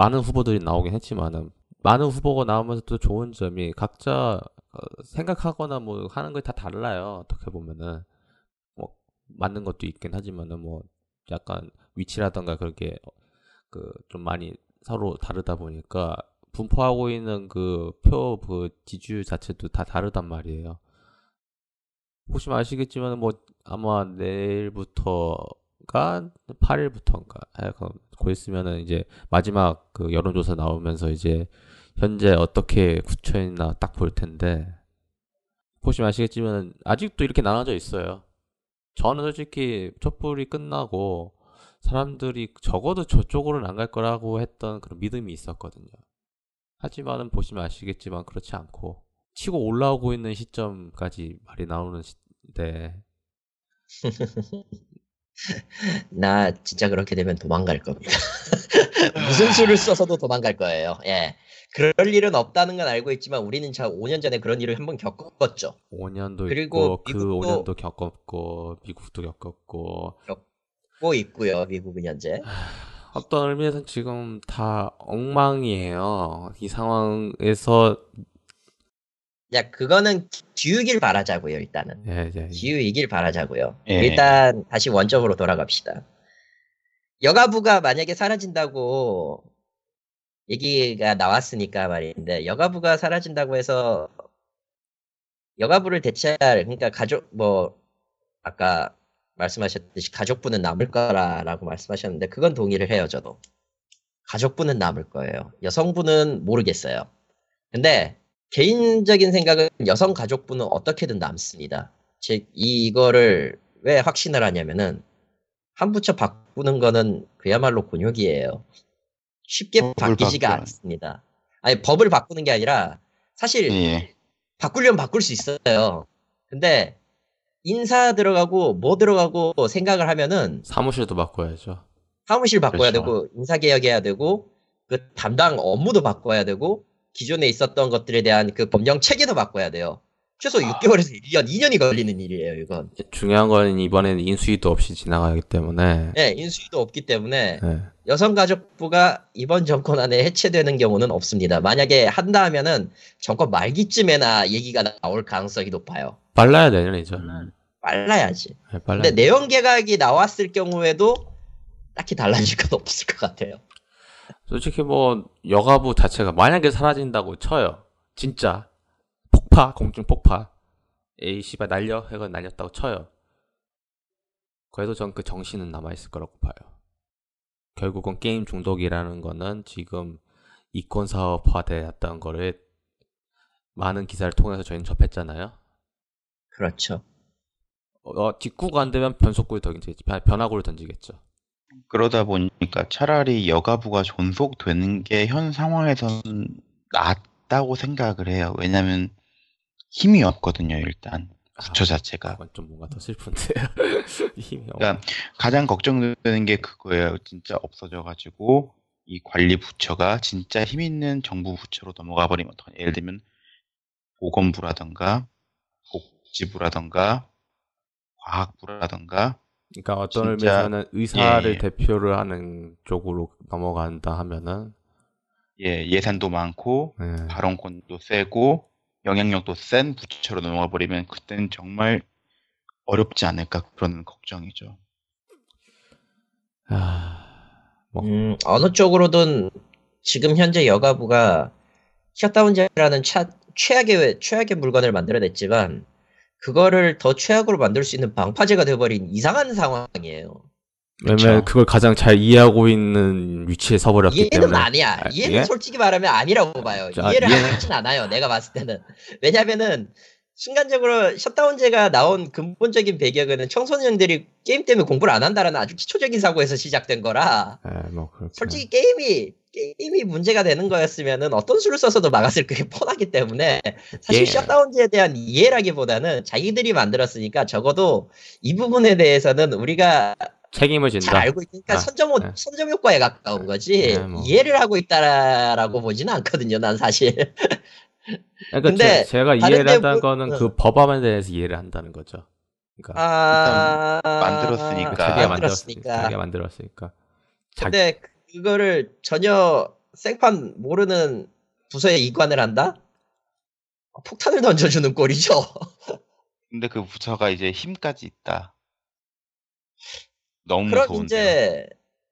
많은 후보들이 나오긴 했지만은 많은 후보가 나오면서 또 좋은 점이 각자 어, 생각하거나 뭐 하는 게 다 달라요. 어떻게 보면은 뭐 맞는 것도 있긴 하지만은 뭐 약간 위치라던가 그렇게 그 좀 많이 서로 다르다 보니까 분포하고 있는 그 표그 지지율 자체도 다 다르단 말이에요. 보시면 아시겠지만 뭐 아마 내일부터 가 8일부터인가 고 있으면은 이제 마지막 그 여론조사 나오면서 이제 현재 어떻게 굳혀 있나 딱 볼 텐데 보시면 아시겠지만 아직도 이렇게 나눠져 있어요. 저는 솔직히 촛불이 끝나고 사람들이 적어도 저쪽으로는 안 갈 거라고 했던 그런 믿음이 있었거든요. 하지만은 보시면 아시겠지만 그렇지 않고 치고 올라오고 있는 시점까지 말이 나오는 시인데 <laughs> 나 진짜 그렇게 되면 도망갈 겁니다. <laughs> 무슨 수를 써서도 도망갈 거예요. 예. 그럴 일은 없다는 건 알고 있지만 우리는 자 5년 전에 그런 일을 한번 겪었죠. 5년도 그리고 있고 그 미국도- 5년도 겪었고 미국도 겪었고 고 있고요. 미국은 현재. <sighs> 어떤 의미에서는 지금 다 엉망이에요. 이 상황에서 야 그거는 기우길 바라자고요. 일단은 예, 예, 예. 기우이길 바라자고요. 예. 일단 다시 원점으로 돌아갑시다. 여가부가 만약에 사라진다고 얘기가 나왔으니까 말인데 여가부가 사라진다고 해서 여가부를 대체할 그러니까 가족 뭐 아까 말씀하셨듯이 가족부는 남을 거라라고 말씀하셨는데 그건 동의를 해요 저도 가족부는 남을 거예요 여성부는 모르겠어요 근데 개인적인 생각은 여성 가족부는 어떻게든 남습니다 즉 이거를 왜 확신을 하냐면은 한 부처 바꾸는 거는 그야말로 곤욕이에요 쉽게 바뀌지가 바꾸는. 않습니다 아니 법을 바꾸는 게 아니라 사실 예. 바꾸려면 바꿀 수 있어요. 근데 인사 들어가고 뭐 들어가고 생각을 하면은 사무실도 바꿔야죠. 사무실 바꿔야 그렇죠. 되고 인사 개혁해야 되고 그 담당 업무도 바꿔야 되고 기존에 있었던 것들에 대한 그 법령 체계도 바꿔야 돼요. 최소 6개월에서 1년, 2년이 걸리는 일이에요, 이건. 중요한 건 이번에는 인수위도 없이 지나가기 때문에 예, 인수위도 없기 때문에 예. 여성가족부가 이번 정권 안에 해체되는 경우는 없습니다. 만약에 한다 하면은 정권 말기쯤에나 얘기가 나올 가능성이 높아요. 빨라야 내년이죠. 빨라야지. 예, 빨라야 근데 내용 개각이 나왔을 경우에도 딱히 달라질 건 없을 것 같아요. 솔직히 뭐 여가부 자체가 만약에 사라진다고 쳐요. 진짜 폭파 공중 폭파. 에이 씨발 날려 해가 날렸다고 쳐요. 그래도 전 그 정신은 남아 있을 거라고 봐요. 결국은 게임 중독이라는 거는 지금 이권 사업화되었던 거를 많은 기사를 통해서 저희는 접했잖아요. 그렇죠. 어, 직구가 안 되면 변속구를 던지겠지. 변- 변화구를 던지겠죠. 그러다 보니까 차라리 여가부가 존속되는 게 현 상황에서는 낫다고 생각을 해요. 왜냐면 힘이 없거든요, 일단. 부처 자체가. 그건 좀 뭔가 더 슬픈데요. <laughs> 힘이 없- 그러니까 가장 걱정되는 게 그거예요. 진짜 없어져가지고 이 관리 부처가 진짜 힘 있는 정부 부처로 넘어가 버리면 어떡하냐. 예를 들면 보건부라던가 복지부라던가 과학부라던가 그러니까 어떤 진짜- 의미에서는 의사를 예. 대표를 하는 쪽으로 넘어간다 하면은 예, 예산도 많고 예. 발언권도 세고 영향력도 센 부처로 넘어가 버리면 그때는 정말 어렵지 않을까 그런 걱정이죠. 아, 뭐 음, 어느 쪽으로든 지금 현재 여가부가 셧다운제라는 차- 최악의 최악의 물건을 만들어냈지만 그거를 더 최악으로 만들 수 있는 방파제가 되어버린 이상한 상황이에요. 왜냐면. 그걸 가장 잘 이해하고 있는 위치에 서버렸기 이해는 때문에 아니야. 아, 이해는 예? 솔직히 말하면 아니라고 봐요. 자, 이해를 이해는- 하고 있진 않아요. 내가 봤을 때는. 왜냐면은 순간적으로 셧다운제가 나온 근본적인 배경은 청소년들이 게임 때문에 공부를 안 한다라는 아주 기초적인 사고에서 시작된 거라 예, 뭐 그렇게 솔직히 게임이 게임이 문제가 되는 거였으면은 어떤 수를 써서도 막았을 그게 뻔하기 때문에 사실 예. 셧다운제에 대한 이해라기보다는 자기들이 만들었으니까 적어도 이 부분에 대해서는 우리가 책임을 잘 진다. 알고 있으니까 아, 선점 네. 선점 효과에 가까운 거지 네, 뭐. 이해를 하고 있다라고 보지는 않거든요. 난 사실 그러니까 근데 제, 가 이해를 데 한다는 보- 거는 응. 그 법안에 대해서 이해를 한다는 거죠. 그러니까 아 만들었으니까. 자기가 만들었으니까. 만들었으니까. 자기가 만들었으니까. 자- 근데 그거를 전혀 생판 모르는 부서에 이관을 한다? 폭탄을 던져주는 꼴이죠. <laughs> 근데 그 부처가 이제 힘까지 있다. 너무 그럼 무서운데. 이제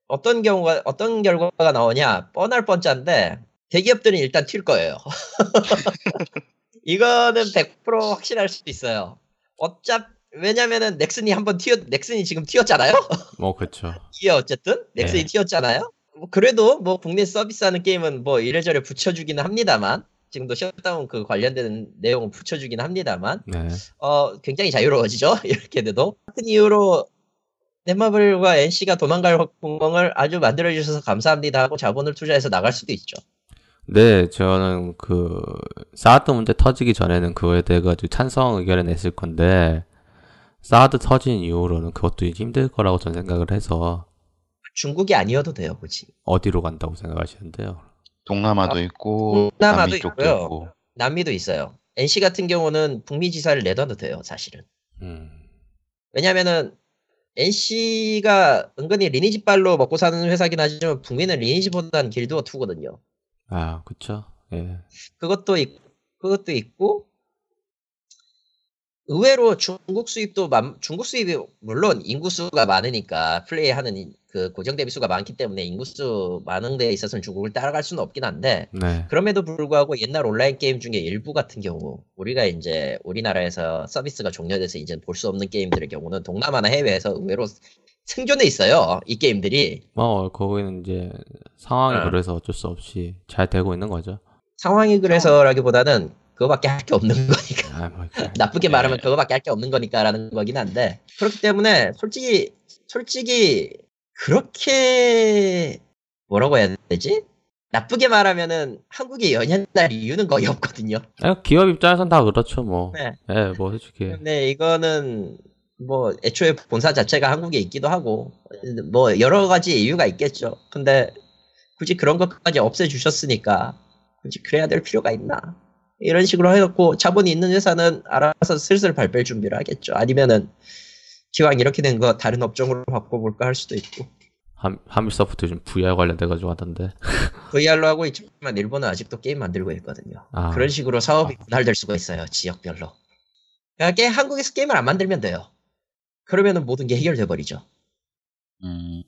어떤 경우가 어떤 결과가 나오냐 뻔할 뻔짠데 대기업들은 일단 튈 거예요. <laughs> 이거는 100% 확실할 수도 있어요. 어차피 왜냐면은 넥슨이 한번 튀어 넥슨이 지금 튀었잖아요. 뭐 그렇죠. <laughs> 이게 어쨌든 넥슨이 네. 튀었잖아요. 뭐 그래도 뭐 국내 서비스하는 게임은 뭐 이래저래 붙여주기는 합니다만 지금도 셧다운 그 관련된 내용을 붙여주긴 합니다만 네. 어 굉장히 자유로워지죠. <laughs> 이렇게 돼도 같은 이유로 넷마블과 NC가 도망갈 구멍을 아주 만들어 주셔서 감사합니다 하고 자본을 투자해서 나갈 수도 있죠. 네, 저는 그 사드 문제 터지기 전에는 그거에 대해 가지고 찬성 의견을 냈을 건데 사드 터진 이후로는 그것도 힘들 거라고 저는 생각을 해서 중국이 아니어도 돼요, 그지? 어디로 간다고 생각하시는데요? 동남아도 아, 있고 동남아도 남미 쪽도 있고요. 있고. 남미도 있어요. NC 같은 경우는 북미 지사를 내둬도 돼요, 사실은. 음. 왜냐면은 NC가 은근히 리니지 발로 먹고 사는 회사긴 하지만 북미는 리니지보다는 길드워 2거든요. 아, 그쵸. 예. 그것도 있, 그것도 있고 의외로 중국 수입도 맘- 중국 수입이 물론 인구수가 많으니까 플레이하는 인- 그 고정 대비 수가 많기 때문에 인구수 많은 데에 있어서는 중국을 따라갈 수는 없긴 한데 네. 그럼에도 불구하고 옛날 온라인 게임 중에 일부 같은 경우 우리가 이제 우리나라에서 서비스가 종료돼서 이제 볼 수 없는 게임들의 경우는 동남아나 해외에서 의외로 생존해 있어요 이 게임들이 뭐, 거기는 이제 상황이 네. 그래서 어쩔 수 없이 잘 되고 있는 거죠. 상황이 그래서라기보다는 그거밖에 할 게 없는 거니까 아, 뭐. <laughs> 나쁘게 네. 말하면 그거밖에 할 게 없는 거니까라는 거긴 한데 그렇기 때문에 솔직히 솔직히 그렇게 뭐라고 해야 되지? 나쁘게 말하면은 한국에 연연할 이유는 거의 없거든요. 아, 기업 입장에선 다 그렇죠, 뭐. 네. 예, 뭐, 솔직히. 근데 이거는 뭐 애초에 본사 자체가 한국에 있기도 하고 뭐 여러 가지 이유가 있겠죠. 근데 굳이 그런 것까지 없애주셨으니까 굳이 그래야 될 필요가 있나? 이런 식으로 해놓고 자본이 있는 회사는 알아서 슬슬 발뺄 준비를 하겠죠. 아니면은 기왕 이렇게 된 거 다른 업종으로 바꿔볼까 할 수도 있고 함, 하밀소프트 요즘 VR 관련돼가지고 하던데. <laughs> VR로 하고 있지만 일본은 아직도 게임 만들고 있거든요. 아. 그런 식으로 사업이 분할될 수가 있어요. 지역별로. 그러니까 게- 한국에서 게임을 안 만들면 돼요. 그러면은 모든 게 해결돼 버리죠. 음,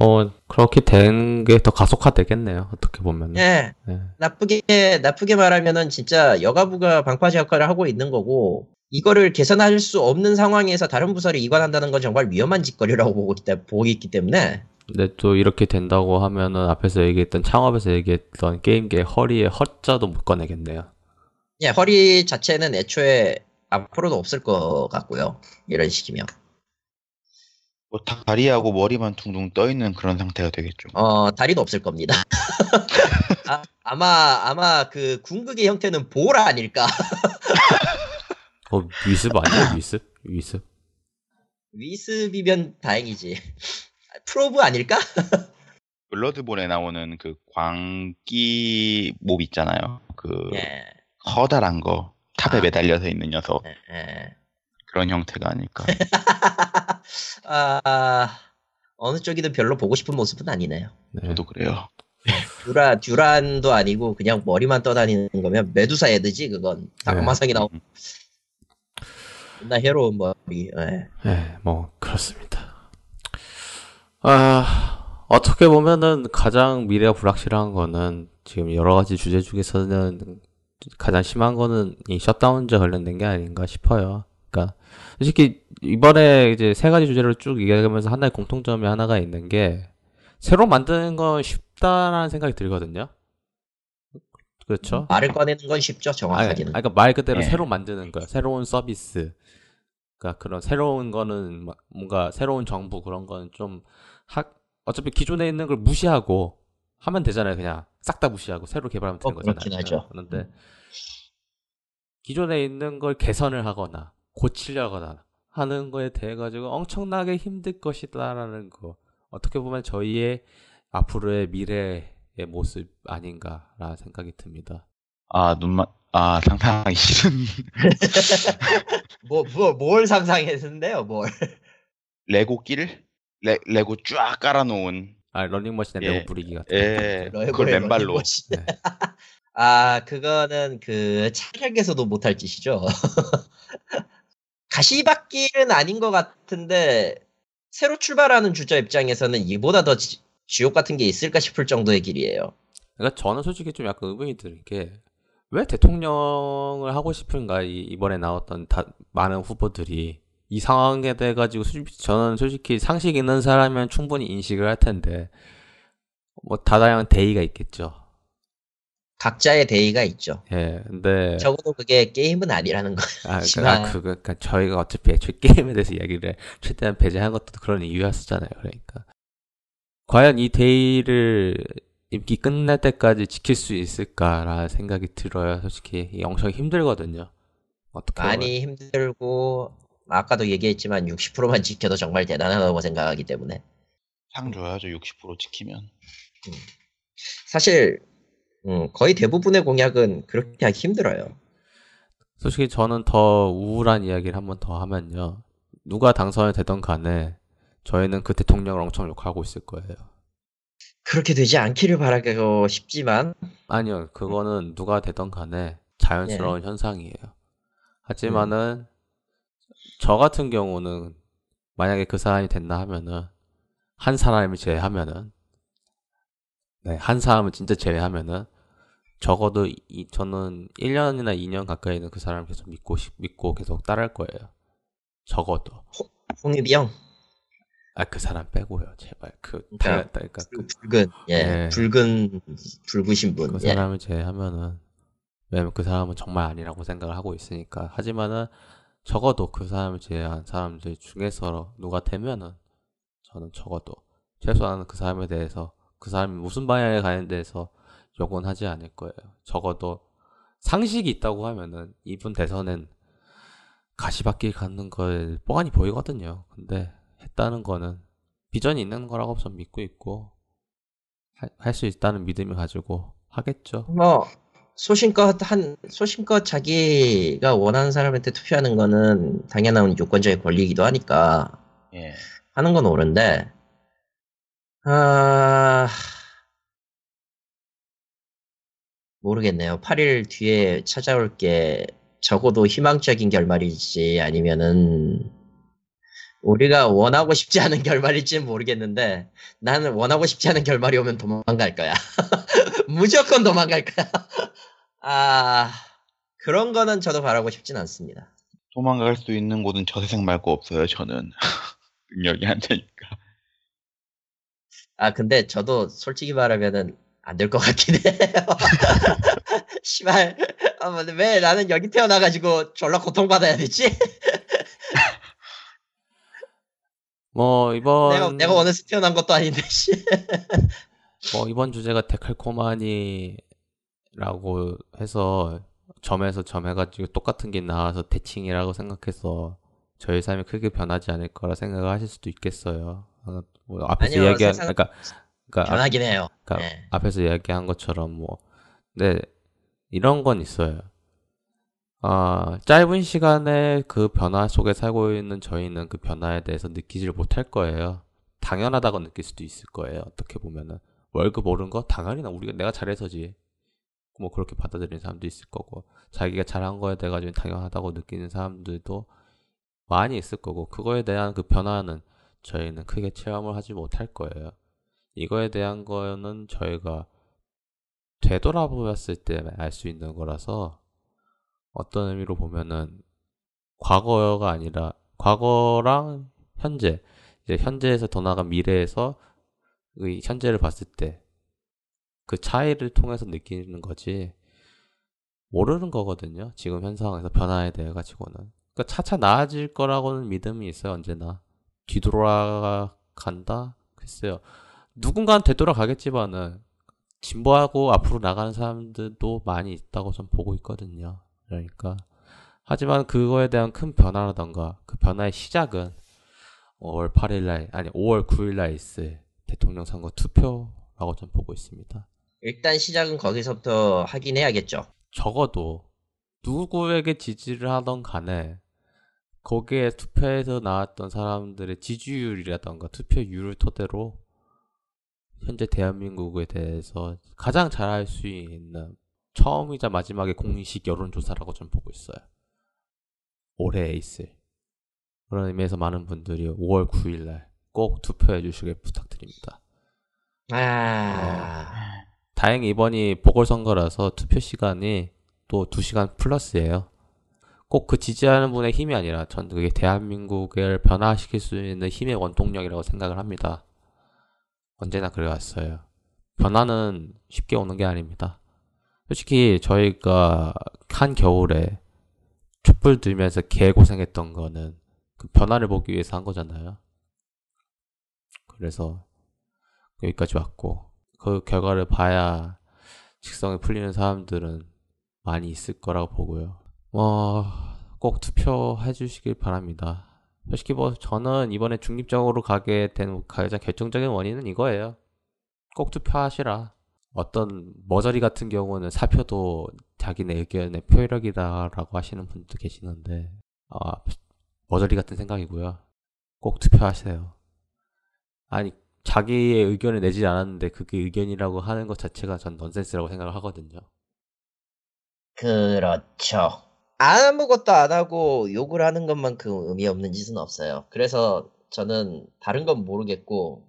뭐, 그렇게 된 게 더 가속화되겠네요. 어떻게 보면. 예. 예. 나쁘게 나쁘게 말하면은 진짜 여가부가 방파제 역할을 하고 있는 거고 이거를 개선할 수 없는 상황에서 다른 부서를 이관한다는 건 정말 위험한 짓거리라고 보고 있기, 때- 보고 있기 때문에 근데 또 이렇게 된다고 하면은 앞에서 얘기했던 창업에서 얘기했던 게임계 허리에 허자도 못 꺼내겠네요. 예, 허리 자체는 애초에 앞으로도 없을 것 같고요. 이런 식이면. 뭐 다리하고 머리만 둥둥 떠 있는 그런 상태가 되겠죠. 어, 다리도 없을 겁니다. <laughs> 아, 아마, 아마 그 궁극의 형태는 볼 아닐까? 어, 위습 아니에요? 위습? 위습? 위습이면 다행이지. 프로브 아닐까? <laughs> 블러드본에 나오는 그 광기 몹 있잖아요. 그 예. 커다란 거 탑에 아. 매달려서 있는 녀석 예, 예. 그런 형태가 아닐까. <laughs> 아, 어느 쪽이든 별로 보고 싶은 모습은 아니네요. 네. 저도 그래요. 듀라, 듀란도 아니고 그냥 머리만 떠다니는 거면 메두사 애드지, 그건. 악마성이 나오 음. 나 해로운 머리. 예. 예, 뭐 그렇습니다. 아, 어떻게 보면은 가장 미래가 불확실한 거는 지금 여러 가지 주제 중에서는 가장 심한 거는 이 셧다운제 관련된 게 아닌가 싶어요. 솔직히 이번에 이제 세 가지 주제를 쭉 얘기하면서 하나의 공통점이 하나가 있는 게 새로 만드는 건 쉽다라는 생각이 들거든요. 그렇죠? 말을 꺼내는 건 쉽죠, 정확하게는. 그러니까 말 그대로 예. 새로 만드는 거야. 새로운 서비스. 그러니까 그런 새로운 거는 막 뭔가 새로운 정부 그런 거는 좀 하, 어차피 기존에 있는 걸 무시하고 하면 되잖아요. 그냥 싹 다 무시하고 새로 개발하면 되는 어, 거잖아요. 그렇긴 하죠. 그런데 기존에 있는 걸 개선을 하거나 고치려거나 하는 거에 대해 가지고 엄청나게 힘들 것이다라는 거. 어떻게 보면 저희의 앞으로의 미래의 모습 아닌가라는 생각이 듭니다. 아 눈만 아 상상하기 싫은 <laughs> 뭐, 뭐, 뭘 상상했는데요, 뭘. 레고 길 레, 레고 쫙 깔아놓은 아 러닝머신에 예. 레고 뿌리기 같은 예, 거. 그걸 맨발로. 머신. 네. <laughs> 아, 그거는 그 차량에서도 못할 짓이죠. <laughs> 가시밭길은 아닌 것 같은데 새로 출발하는 주저 입장에서는 이보다 더 지, 지옥 같은 게 있을까 싶을 정도의 길이에요. 그러니까 저는 솔직히 좀 약간 의문이 드는 게 왜 대통령을 하고 싶은가 이, 이번에 나왔던 다, 많은 후보들이 이 상황에 대해 가지고 저는 솔직히 상식 있는 사람이면 충분히 인식을 할 텐데 뭐 다다양한 대의가 있겠죠. 각자의 대의가 있죠. 예, 근데 적어도 그게 게임은 아니라는 거. 아, 그, <laughs> 아, 그거, 그러니까 저희가 어차피 애초에 게임에 대해서 이야기를 최대한 배제한 것도 그런 이유였었잖아요. 그러니까. 과연 이 데이를 임기 끝날 때까지 지킬 수 있을까라는 생각이 들어요. 솔직히 엄청 힘들거든요. 어떻게 보면. 많이 힘들고 아까도 얘기했지만 60%만 지켜도 정말 대단하다고 생각하기 때문에 상 줘야죠 60% 지키면. 사실 음, 거의 대부분의 공약은 그렇게 하기 힘들어요. 솔직히 저는 더 우울한 이야기를 한 번 더 하면요. 누가 당선이 되던 간에 저희는 그 대통령을 엄청 욕하고 있을 거예요. 그렇게 되지 않기를 바라고 싶지만 아니요, 그거는 누가 되던 간에 네. 자연스러운 현상이에요. 하지만은 저 같은 경우는 만약에 그 사람이 된다 하면은 한 사람을 제외하면은 네, 한 사람을 진짜 제외하면은 적어도 이, 저는 1년이나 2년 가까이는 그 사람을 계속 믿고 싶- 믿고 계속 따를 거예요. 적어도. 홍유비 형 아, 그 사람 빼고요, 제발. 그, 그러니까 다- 그러니까 그, 붉은 예 네. 붉은 붉으신 분 그 예. 사람을 제외하면은 왜냐면 그 사람은 정말 아니라고 생각을 하고 있으니까 하지만은 적어도 그 사람을 제외한 사람들 중에서 누가 되면은 저는 적어도 최소한 그 사람에 대해서 그 사람이 무슨 방향에 가는 데서 욕은 하지 않을 거예요. 적어도 상식이 있다고 하면은 이분 대선엔 가시밭길 가는 걸 뻔히 보이거든요. 근데 했다는 거는 비전이 있는 거라고 전 믿고 있고 할 수 있다는 믿음을 가지고 하겠죠. 뭐 소신껏 한 소신껏 자기가 원하는 사람한테 투표하는 거는 당연한 유권자의 권리이기도 하니까 예. 하는 건 옳은데 아 모르겠네요. 8일 뒤에 찾아올 게 적어도 희망적인 결말일지 아니면은 우리가 원하고 싶지 않은 결말일지는 모르겠는데 나는 원하고 싶지 않은 결말이 오면 도망갈 거야. <laughs> 무조건 도망갈 거야. <laughs> 아 그런 거는 저도 바라고 싶진 않습니다. 도망갈 수 있는 곳은 저 세상 말고 없어요. 저는 <laughs> 능력이 안 되니까. 아 근데 저도 솔직히 말하면은 안 될 것 같긴 해요. <laughs> 시발 아, 왜 나는 여기 태어나가지고 졸라 고통받아야 되지? <laughs> 뭐 이번 내가 내가 원해서 태어난 것도 아닌데 씨. <laughs> 뭐 이번 주제가 데칼코마니라고 해서 점에서 점 해가지고 똑같은 게 나와서 대칭이라고 생각해서 저희 삶이 크게 변하지 않을 거라 생각을 하실 수도 있겠어요. 어, 뭐 앞에서 아니요, 이야기한 세상- 그러니까 그러니까 변하긴 해요. 그러니까 네. 앞에서 이야기한 것처럼 뭐, 근데 이런 건 있어요. 아, 짧은 시간에 그 변화 속에 살고 있는 저희는 그 변화에 대해서 느끼지를 못할 거예요. 당연하다고 느낄 수도 있을 거예요. 어떻게 보면은 월급 오른 거 당연히 나 우리가 내가 잘해서지. 뭐 그렇게 받아들이는 사람도 있을 거고 자기가 잘한 거에 대해 가지고 당연하다고 느끼는 사람들도 많이 있을 거고 그거에 대한 그 변화는 저희는 크게 체험을 하지 못할 거예요. 이거에 대한 거는 저희가 되돌아보았을 때 알 수 있는 거라서 어떤 의미로 보면은 과거가 아니라 과거랑 현재 이제 현재에서 더 나아간 미래에서 의 현재를 봤을 때 그 차이를 통해서 느끼는 거지 모르는 거거든요. 지금 현 상황에서 변화에 대해 가지고는 그러니까 차차 나아질 거라고는 믿음이 있어요. 언제나 뒤돌아간다 글쎄요. 누군가는 되돌아가겠지만은 진보하고 앞으로 나가는 사람들도 많이 있다고 좀 보고 있거든요. 그러니까 하지만 그거에 대한 큰 변화라던가 그 변화의 시작은 5월 8일 날 아니 5월 9일 날 있을 대통령 선거 투표라고 좀 보고 있습니다. 일단 시작은 거기서부터 하긴 해야겠죠. 적어도 누구에게 지지를 하던 간에 거기에 투표에서 나왔던 사람들의 지지율이라던가 투표율을 토대로 현재 대한민국에 대해서 가장 잘할 수 있는 처음이자 마지막의 공식 여론조사라고 좀 보고 있어요. 올해 있을. 그런 의미에서 많은 분들이 5월 9일 날 꼭 투표해 주시길 부탁드립니다. 아, 다행히 이번이 보궐선거라서 투표 시간이 또 2시간 플러스예요. 꼭 그 지지하는 분의 힘이 아니라 전 그게 대한민국을 변화시킬 수 있는 힘의 원동력이라고 생각을 합니다. 언제나 그래왔어요. 변화는 쉽게 오는 게 아닙니다. 솔직히 저희가 한 겨울에 촛불 들면서 개고생했던 거는 그 변화를 보기 위해서 한 거잖아요. 그래서 여기까지 왔고 그 결과를 봐야 직성이 풀리는 사람들은 많이 있을 거라고 보고요. 뭐, 꼭 투표해 주시길 바랍니다. 솔직히 뭐, 저는 이번에 중립적으로 가게 된 가장 결정적인 원인은 이거예요. 꼭 투표하시라. 어떤 머저리 같은 경우는 사표도 자기네 의견의 표력이다라고 하시는 분도 계시는데, 아, 머저리 같은 생각이고요. 꼭 투표하세요. 아니, 자기의 의견을 내지 않았는데 그게 의견이라고 하는 것 자체가 전 넌센스라고 생각을 하거든요. 그렇죠. 아무것도 안 하고 욕을 하는 것만큼 의미 없는 짓은 없어요. 그래서 저는 다른 건 모르겠고,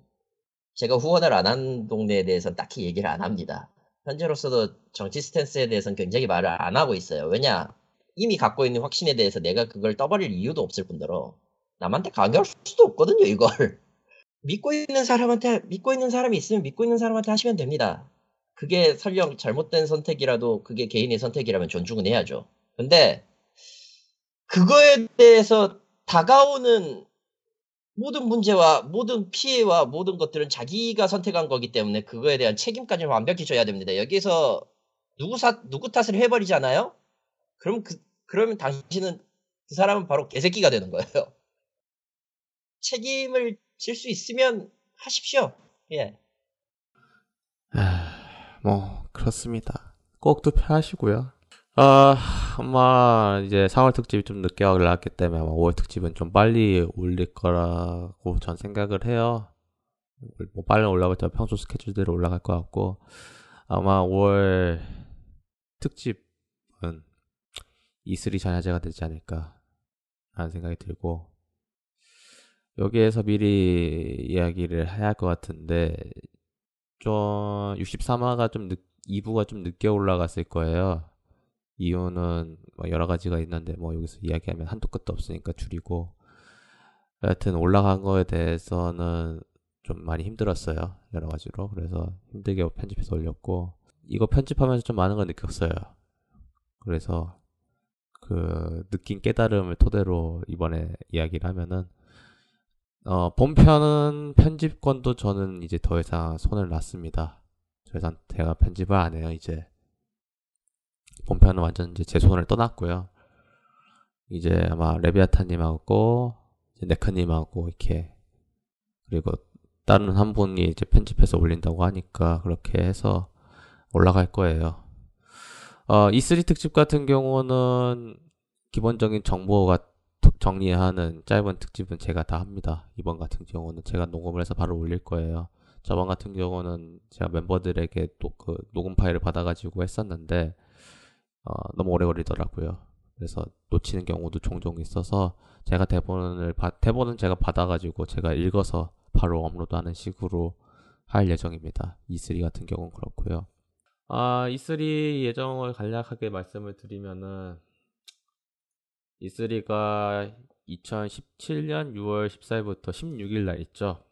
제가 후원을 안 한 동네에 대해서는 딱히 얘기를 안 합니다. 현재로서도 정치 스탠스에 대해서는 굉장히 말을 안 하고 있어요. 왜냐? 이미 갖고 있는 확신에 대해서 내가 그걸 떠버릴 이유도 없을 뿐더러, 남한테 강요할 수도 없거든요, 이걸. <laughs> 믿고 있는 사람한테, 믿고 있는 사람이 있으면 믿고 있는 사람한테 하시면 됩니다. 그게 설령 잘못된 선택이라도 그게 개인의 선택이라면 존중은 해야죠. 근데 그거에 대해서 다가오는 모든 문제와 모든 피해와 모든 것들은 자기가 선택한 거기 때문에 그거에 대한 책임까지 완벽히 져야 됩니다. 여기서 누구 사, 누구 탓을 해버리잖아요? 그럼 그, 그러면 당신은 그 사람은 바로 개새끼가 되는 거예요. <laughs> 책임을 질 수 있으면 하십시오. 예. 아, 뭐 그렇습니다. 꼭 투표하시고요. 아, 아마 이제 4월 특집이 좀 늦게 올라왔기 때문에 아마 5월 특집은 좀 빨리 올릴 거라고 전 생각을 해요. 뭐 빨리 올라갈 때 평소 스케줄대로 올라갈 것 같고 아마 5월 특집은 E3 전야제가 되지 않을까 하는 생각이 들고 여기에서 미리 이야기를 해야 할 것 같은데 좀 63화가 좀 늦, 2부가 좀 늦게 올라갔을 거예요. 이유는 뭐 여러 가지가 있는데 뭐 여기서 이야기하면 한도 끝도 없으니까 줄이고 여하튼 올라간 거에 대해서는 좀 많이 힘들었어요. 여러 가지로. 그래서 힘들게 편집해서 올렸고 이거 편집하면서 좀 많은 걸 느꼈어요. 그래서 그 느낀 깨달음을 토대로 이번에 이야기를 하면은 어, 본편은 편집권도 저는 이제 더 이상 손을 놨습니다. 더 이상 제가 편집을 안 해요, 이제. 본편은 완전 이제 제 손을 떠났고요. 이제 아마 레비아타님하고, 네카님하고 이렇게, 그리고 다른 한 분이 이제 편집해서 올린다고 하니까 그렇게 해서 올라갈 거예요. 어, E3 특집 같은 경우는 기본적인 정보가 정리하는 짧은 특집은 제가 다 합니다. 이번 같은 경우는 제가 녹음을 해서 바로 올릴 거예요. 저번 같은 경우는 제가 멤버들에게 또 그 녹음 파일을 받아가지고 했었는데 어, 너무 오래 걸리더라고요. 그래서 놓치는 경우도 종종 있어서 제가 대본을 받, 대본은 제가 받아가지고 제가 읽어서 바로 업로드하는 식으로 할 예정입니다. E3 같은 경우는 그렇고요. 아, E3 예정을 간략하게 말씀을 드리면은 E3가 2017년 6월 14일부터 16일 날 있죠.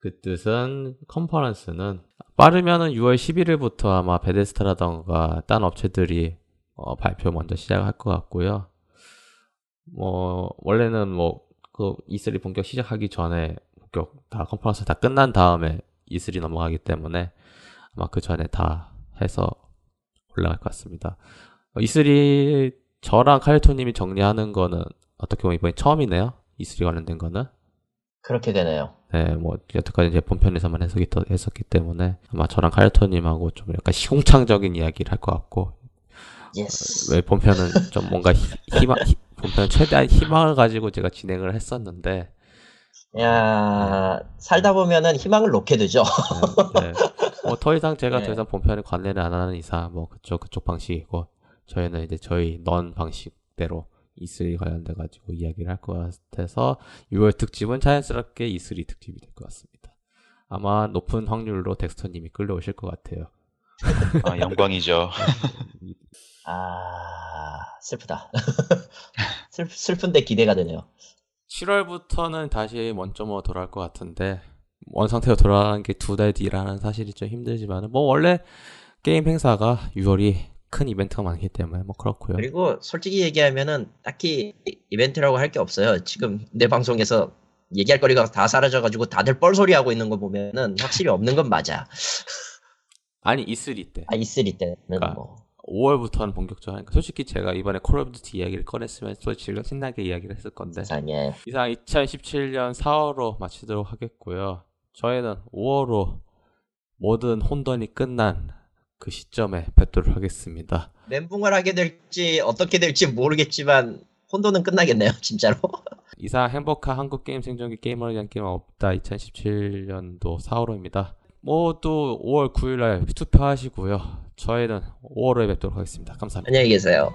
그 뜻은 컨퍼런스는 빠르면은 6월 11일부터 아마 베데스타라던가 딴 업체들이 어, 발표 먼저 시작할 것 같고요. 뭐 원래는 뭐 그 E3 본격 시작하기 전에 본격 다 컨퍼런스 다 끝난 다음에 E3 넘어가기 때문에 아마 그 전에 다 해서 올라갈 것 같습니다. E3 저랑 카이토님이 정리하는 거는 어떻게 보면 이번에 처음이네요. E3 관련된 거는. 그렇게 되네요. 네, 뭐 여태까지 이제 본편에서만 해석이 더 했었기 때문에 아마 저랑 카이토님하고 좀 약간 시궁창적인 이야기를 할 것 같고 yes. 왜 본편은 좀 뭔가 희, 희망 희, 본편 최대한 희망을 가지고 제가 진행을 했었는데 야 살다 보면은 희망을 놓게 되죠. 네. 뭐더 이상 제가 네. 더 이상 본편에 관례를 안 하는 이상 뭐 그쪽 그쪽 방식이고 저희는 이제 저희 넌 방식대로 E3 관련돼 가지고 이야기를 할 것 같아서 6월 특집은 자연스럽게 E3 특집이 될 것 같습니다. 아마 높은 확률로 덱스터님이 끌려오실 것 같아요. <laughs> 아, 영광이죠. <laughs> 아 슬프다. <laughs> 슬, 슬픈데 기대가 되네요. 7월부터는 다시 원점으로 돌아올 것 같은데 원상태로 돌아가는 게 두 달 뒤라는 사실이 좀 힘들지만 뭐 원래 게임 행사가 6월이 큰 이벤트가 많기 때문에 뭐 그렇고요. 그리고 솔직히 얘기하면은 딱히 이벤트라고 할 게 없어요. 지금 내 방송에서 얘기할 거리가 다 사라져가지고 다들 뻘소리 하고 있는 거 보면은 확실히 없는 건 맞아. <laughs> 아니 E3 때 아, E3 때는 그러니까 뭐. 5월부터는 본격적으로 하니까 솔직히 제가 이번에 Call of Duty 이야기를 꺼냈으면 또 즐겨 신나게 이야기를 했을 건데 세상에. 이상 2017년 4월로 마치도록 하겠고요. 저희는 5월로 모든 혼돈이 끝난 그 시점에 뵙도록 하겠습니다. 멘붕을 하게 될지 어떻게 될지 모르겠지만 혼돈은 끝나겠네요, <laughs> 진짜로. 이상 행복한 한국 게임 생존기 게이머를 위한 게임 없다 2017년도 4월호입니다. 모두 5월 9일날 투표하시고요. 저희는 5월호에 뵙도록 하겠습니다. 감사합니다. 안녕히 계세요.